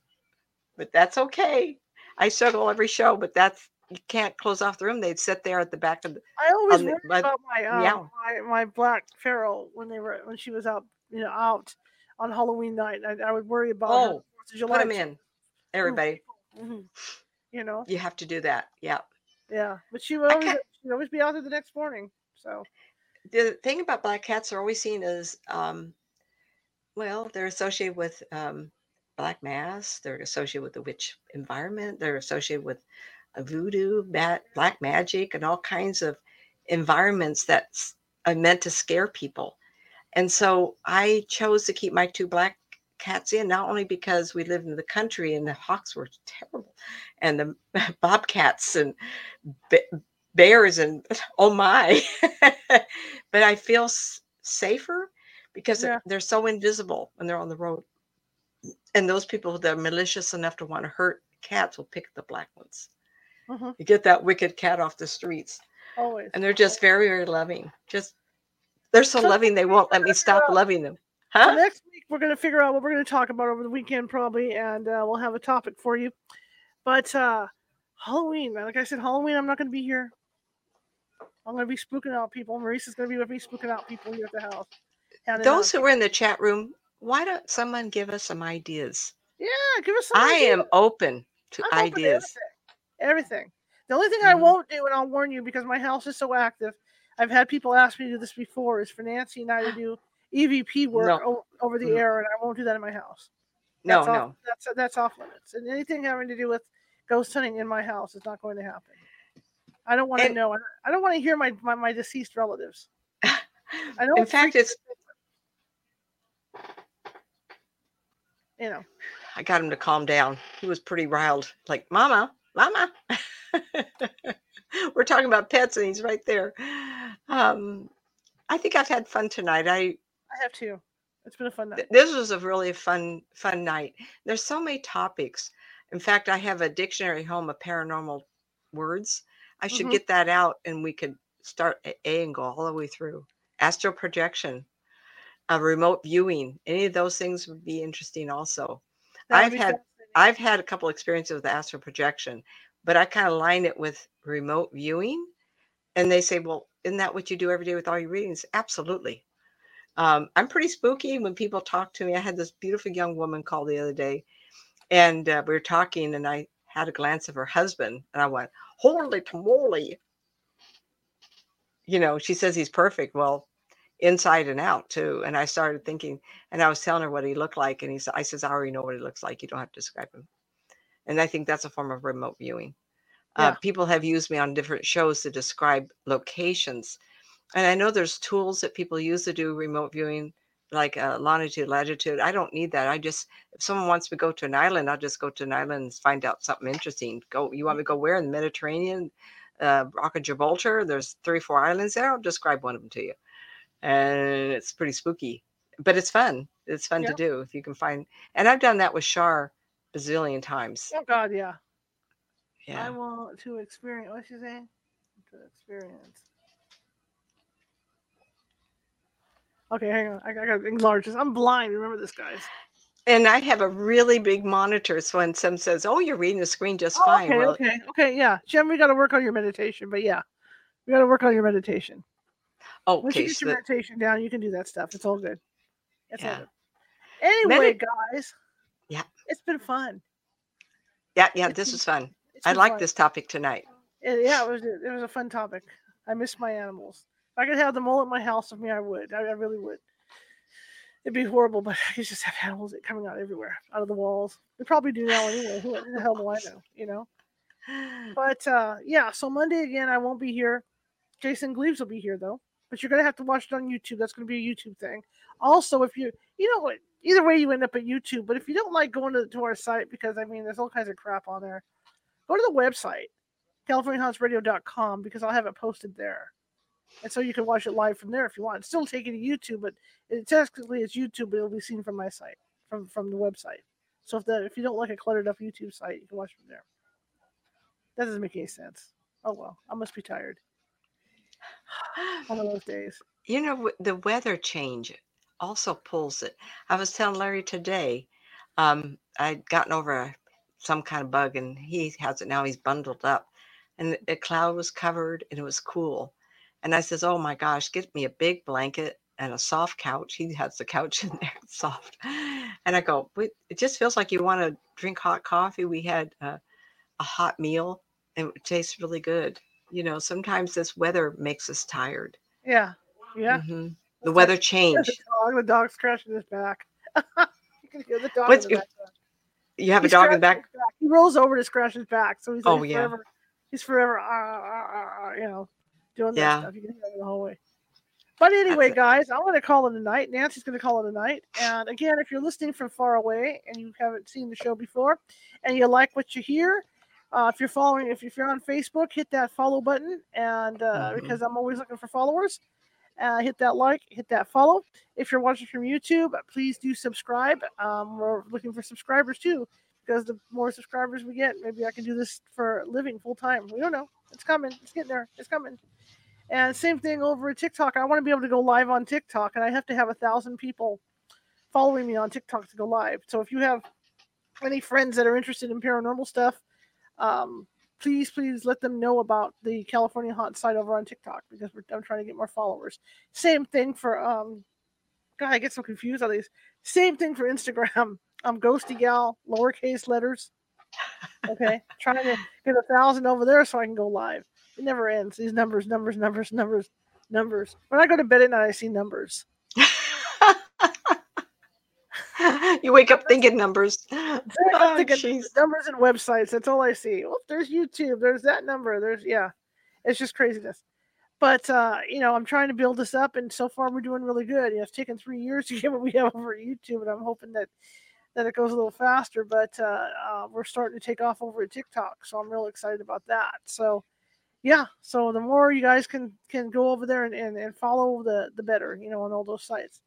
But that's okay. I struggle every show, but that's you can't close off the room. They'd sit there at the back of the I always the- about my, um, yeah. my my black feral when they were when she was out you know out on Halloween night. I, I would worry about Oh, July. put them in. Everybody, Mhm. You know, you have to do that. Yeah. yeah. But she would I always she'd always be out there the next morning. So The thing about black cats are always seen as um well, they're associated with um black mass, they're associated with the witch environment, they're associated with uh, voodoo, bat, black magic, and all kinds of environments that are meant to scare people. And so I chose to keep my two black cats in, not only because we lived in the country and the hawks were terrible, and the <laughs> bobcats and bears and <laughs> oh my, <laughs> but I feel safer because Yeah. they're so invisible when they're on the road. And those people that are malicious enough to want to hurt cats will pick the black ones. mhm, You get that wicked cat off the streets. always. And they're just very, very loving. Just they're so So loving they won't let me stop loving them. Huh? next week we're going to figure out what we're going to talk about over the weekend probably, and uh, we'll have a topic for you. But uh, Halloween, like I said, Halloween, I'm not going to be here. I'm going to be spooking out people. Maurice is going to be with me spooking out people here at the house. handing Those who are in the chat room, why don't someone give us some ideas? yeah, give us some. I ideas. am open to I'm open to ideas. everything. The only thing I Mhm. won't do, and I'll warn you because my house is so active, I've had people ask me to do this before, is for Nancy and I to <gasps> do EVP work No. o- over the Mm. air, and I won't do that in my house. No, That's off, no. That's that's off limits, and anything having to do with ghost hunting in my house is not going to happen. I don't want to know. I don't, want to hear my, my my deceased relatives. <laughs> I know. In fact, it's you know. I got him to calm down. He was pretty riled. Like, Mama, Mama. <laughs> We're talking about pets, and he's right there. Um, I think I've had fun tonight. I I have two. It's been a fun night. this was a really fun fun night. There's so many topics. In fact, I have a dictionary home of paranormal words. I should Mhm. get that out, and we could start at A and go all the way through. Astral projection, uh, remote viewing. Any of those things would be interesting. Also, That would I've had. I've had a couple experiences with astral projection, but I kind of line it with remote viewing and they say, "Well, isn't that what you do every day with all your readings?" Absolutely. Um, I'm pretty spooky when people talk to me. I had this beautiful young woman call the other day, and uh, we were talking, and I had a glance of her husband, and I went, "Holy tamale!" You know, she says he's perfect. Well, inside and out too. And I started thinking, and I was telling her what he looked like, and he said, "I says I already know what he looks like. You don't have to describe him." And I think that's a form of remote viewing. Uh, people have used me on different shows to describe locations, and I know there's tools that people use to do remote viewing, like uh, longitude, latitude. I don't need that. I just if someone wants me to go to an island, I'll just go to an island and find out something interesting. Go. You want me to go where in the Mediterranean? Uh, Rock of Gibraltar. There's three, four islands there. I'll describe one of them to you and it's pretty spooky, but it's fun. It's fun Yeah. to do if you can find. And I've done that with Shar bazillion times. Oh God, yeah. Yeah. I want to experience. What's she saying? To experience. Okay, hang on. I, I gotta enlarge this. I'm blind. Remember this, guys. And I have a really big monitor. So when some says, "Oh, you're reading the screen just Oh, fine," okay, well, okay, okay. Yeah, Jim, we got to work on your meditation. But yeah, we got to work on your meditation. Oh, okay. Once you get So your meditation down, you can do that stuff. It's all good. It's all Yeah. good. Anyway, Medi- guys. Yeah. It's been fun. yeah, yeah, it's this been- was fun. I like fun. this topic tonight. Yeah, it was it was a fun topic. I miss my animals. If I could have them all at my house with me, I would. I, I really would. It'd be horrible, but <laughs> I could just have animals coming out everywhere, out of the walls. They probably do now anyway. Who, the hell do I know? You know. <sighs> But uh, yeah, so Monday again, I won't be here. Jason Gleaves will be here though. But you're gonna have to watch it on YouTube. That's gonna be a YouTube thing. Also, if you you know what, either way you end up at YouTube. But if you don't like going to, to our site, because I mean, there's all kinds of crap on there, go to the website, CaliforniaHauntsRadio.com, because I'll have it posted there. And so you can watch it live from there if you want. Still take it to YouTube, but it technically it's YouTube, but it'll be seen from my site, from from the website. So if the if you don't like a cluttered up YouTube site, you can watch from there. That doesn't make any sense. Oh well, I must be tired. <sighs> One of those days. You know, the weather change also pulls it. I was telling Larry today, um, I'd gotten over a, some kind of bug and he has it now. He's bundled up and the cloud was covered and it was cool. And I says, Oh my gosh, get me a big blanket and a soft couch. He has the couch <laughs> in there, soft. And I go, it just feels like you want to drink hot coffee. We had uh, a hot meal and it tastes really good. You know, sometimes this weather makes us tired. Yeah, yeah. Mhm. The weather <laughs> like- change. The dog, the dog's scratching his back. <laughs> you can hear the dog. What's the You have a dog in the scratches back. He rolls over to scratch his back, so he's like Oh, yeah. forever. He's forever, uh, uh, uh, uh, you know, doing that stuff. You can hear it in the hallway. But anyway, guys, I'm going to call it a night. Nancy's going to call it a night. And again, if you're listening from far away and you haven't seen the show before, and you like what you hear, uh, if you're following, if, if you're on Facebook, hit that follow button, and uh, Mhm. because I'm always looking for followers, uh, hit that like, hit that follow. If you're watching from YouTube, please do subscribe. Um, we're looking for subscribers too, because the more subscribers we get, maybe I can do this for living full time. We don't know. It's coming. It's getting there. It's coming. And same thing over at TikTok. I want to be able to go live on TikTok, and I have to have a thousand people following me on TikTok to go live. So if you have any friends that are interested in paranormal stuff, um, please, please let them know about the California Haunt site over on TikTok because we're, I'm trying to get more followers. Same thing for um, God, I get so confused on these. Same thing for Instagram. I'm Ghosty Gal, lowercase letters. Okay, trying to get a thousand over there so I can go live. It never ends. These numbers, numbers, numbers, numbers, numbers. When I go to bed at night, I see numbers. <laughs> you wake up thinking numbers. <laughs> Oh, thinking numbers and websites. That's all I see. Oh, there's YouTube. There's that number. There's yeah. It's just craziness. But uh, you know, I'm trying to build this up, and so far we're doing really good. You know, it's taken three years to <laughs> get what we have over YouTube, and I'm hoping that that it goes a little faster. But uh, uh, we're starting to take off over at TikTok, so I'm real excited about that. So yeah, so the more you guys can can go over there and, and, and follow the the better, you know, on all those sites.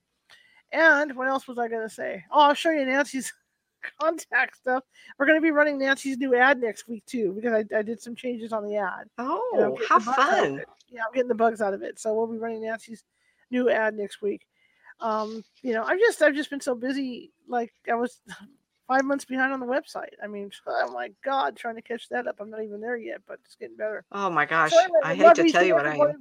And what else was I gonna say? Oh, I'll show you Nancy's <laughs> contact stuff. We're gonna be running Nancy's new ad next week too, because I, I did some changes on the ad. Oh, how the bugs out of fun. Yeah, I'm getting the bugs out of it. So we'll be running Nancy's new ad next week. Um, you know, I've just I've just been so busy. Like I was five months behind on the website. I mean, <laughs> oh my God, trying to catch that up. I'm not even there yet, but it's getting better. Oh my gosh. So anyway, I hate to tell you what I am.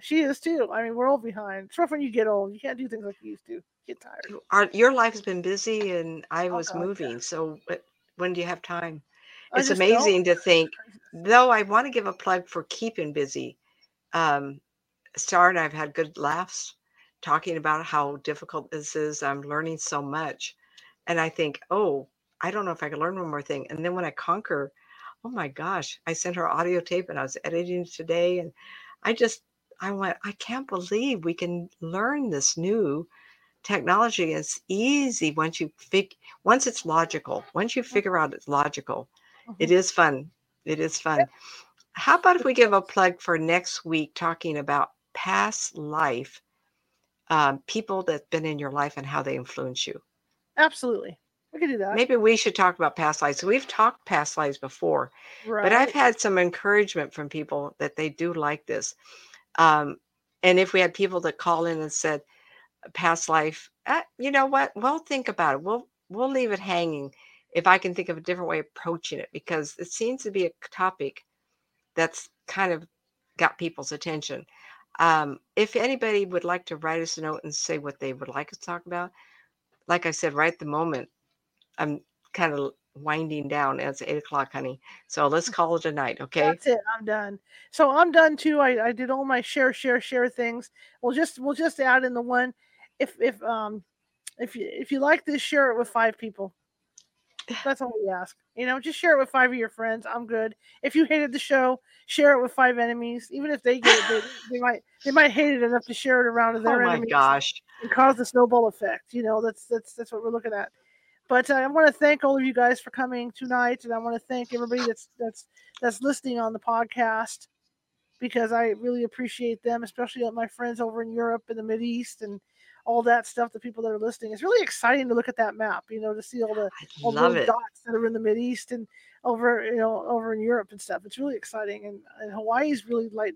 She is too. I mean, we're all behind. It's rough when you get old. You can't do things like you used to. Get tired. Our, your life has been busy and I Oh, was yeah. moving. So what- when do you have time? It's just don't. amazing to think, though I want to give a plug for keeping busy. Um, Star and I've had good laughs talking about how difficult this is. I'm learning so much. And I think, oh, I don't know if I can learn one more thing. And then when I conquer, oh my gosh, I sent her audio tape and I was editing today. And I just, I went, I can't believe we can learn this new technology. It's easy once you fig, once it's logical, once you figure out it's logical, it Mhm. is fun. It is fun. How about if we give a plug for next week talking about past life, um, people that've been in your life and how they influence you? Absolutely. We could do that. Maybe we should talk about past lives. We've talked past lives before, right. but I've had some encouragement from people that they do like this. Um, and if we had people that call in and said, past life, uh, you know what? We'll think about it. We'll we'll leave it hanging if I can think of a different way of approaching it because it seems to be a topic that's kind of got people's attention. Um, if anybody would like to write us a note and say what they would like us to talk about, like I said, right at the moment, I'm kind of winding down. It's eight o'clock, honey. So let's <laughs> call it a night, okay? That's it. I'm done. So I'm done too. I, I did all my share, share, share things. We'll just we'll just add in the one. If if um if you if you like this, share it with five people. That's all we ask. You know, just share it with five of your friends. I'm good. If you hated the show, share it with five enemies. Even if they get it, they, <laughs> they might they might hate it enough to share it around to Oh their my enemies gosh. and cause the snowball effect. You know, that's that's that's what we're looking at. But uh, I want to thank all of you guys for coming tonight, and I want to thank everybody that's that's that's listening on the podcast because I really appreciate them, especially my friends over in Europe and the Mid East and all that stuff. The people that are listening, it's really exciting to look at that map. You know, to see all the all those it. dots that are in the Mid East and over you know over in Europe and stuff. It's really exciting, and, and Hawaii's really light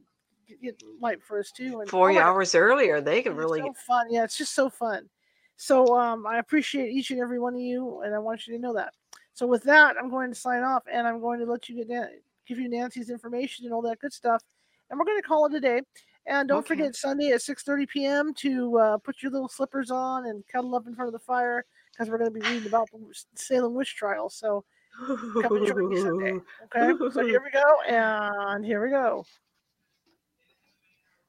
light for us too. And Four oh my God, hours earlier, they it's really so fun. Yeah, it's just so fun. So um, I appreciate each and every one of you, and I want you to know that. So with that, I'm going to sign off, and I'm going to let you get give you Nancy's information and all that good stuff, and we're going to call it a day. And don't Okay. forget Sunday at 6:30 p.m. to uh, put your little slippers on and cuddle up in front of the fire because we're going to be reading about the Salem witch trials. So come and join me Sunday. Okay, so here we go, and here we go.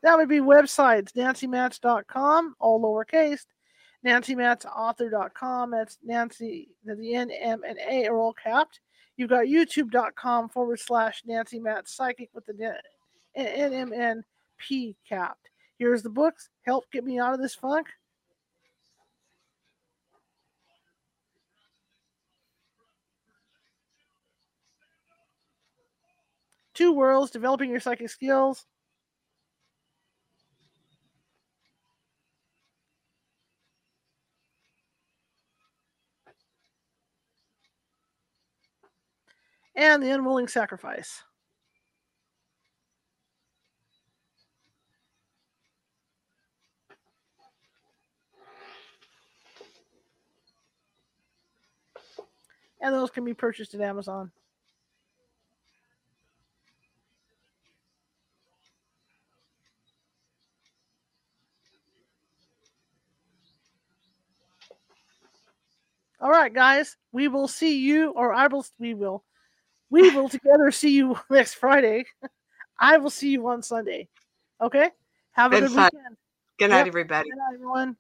That would be websites nancymatz.com, all lowercase, nancymatzauthor.com. That's Nancy, the N, M, and A are all capped. You've got youtube.com forward slash Nancy Matz Psychic with the N, N, M, N, P capped. Here's the books. Help get me out of this funk. Two worlds, developing your psychic skills. And the unwilling sacrifice. And those can be purchased at Amazon. All right, guys. We will see you, or I will. We will. We will <laughs> together see you <laughs> next Friday. I will see you on Sunday. Okay. Have a good weekend. Good night, Yep. everybody. Good night, everyone.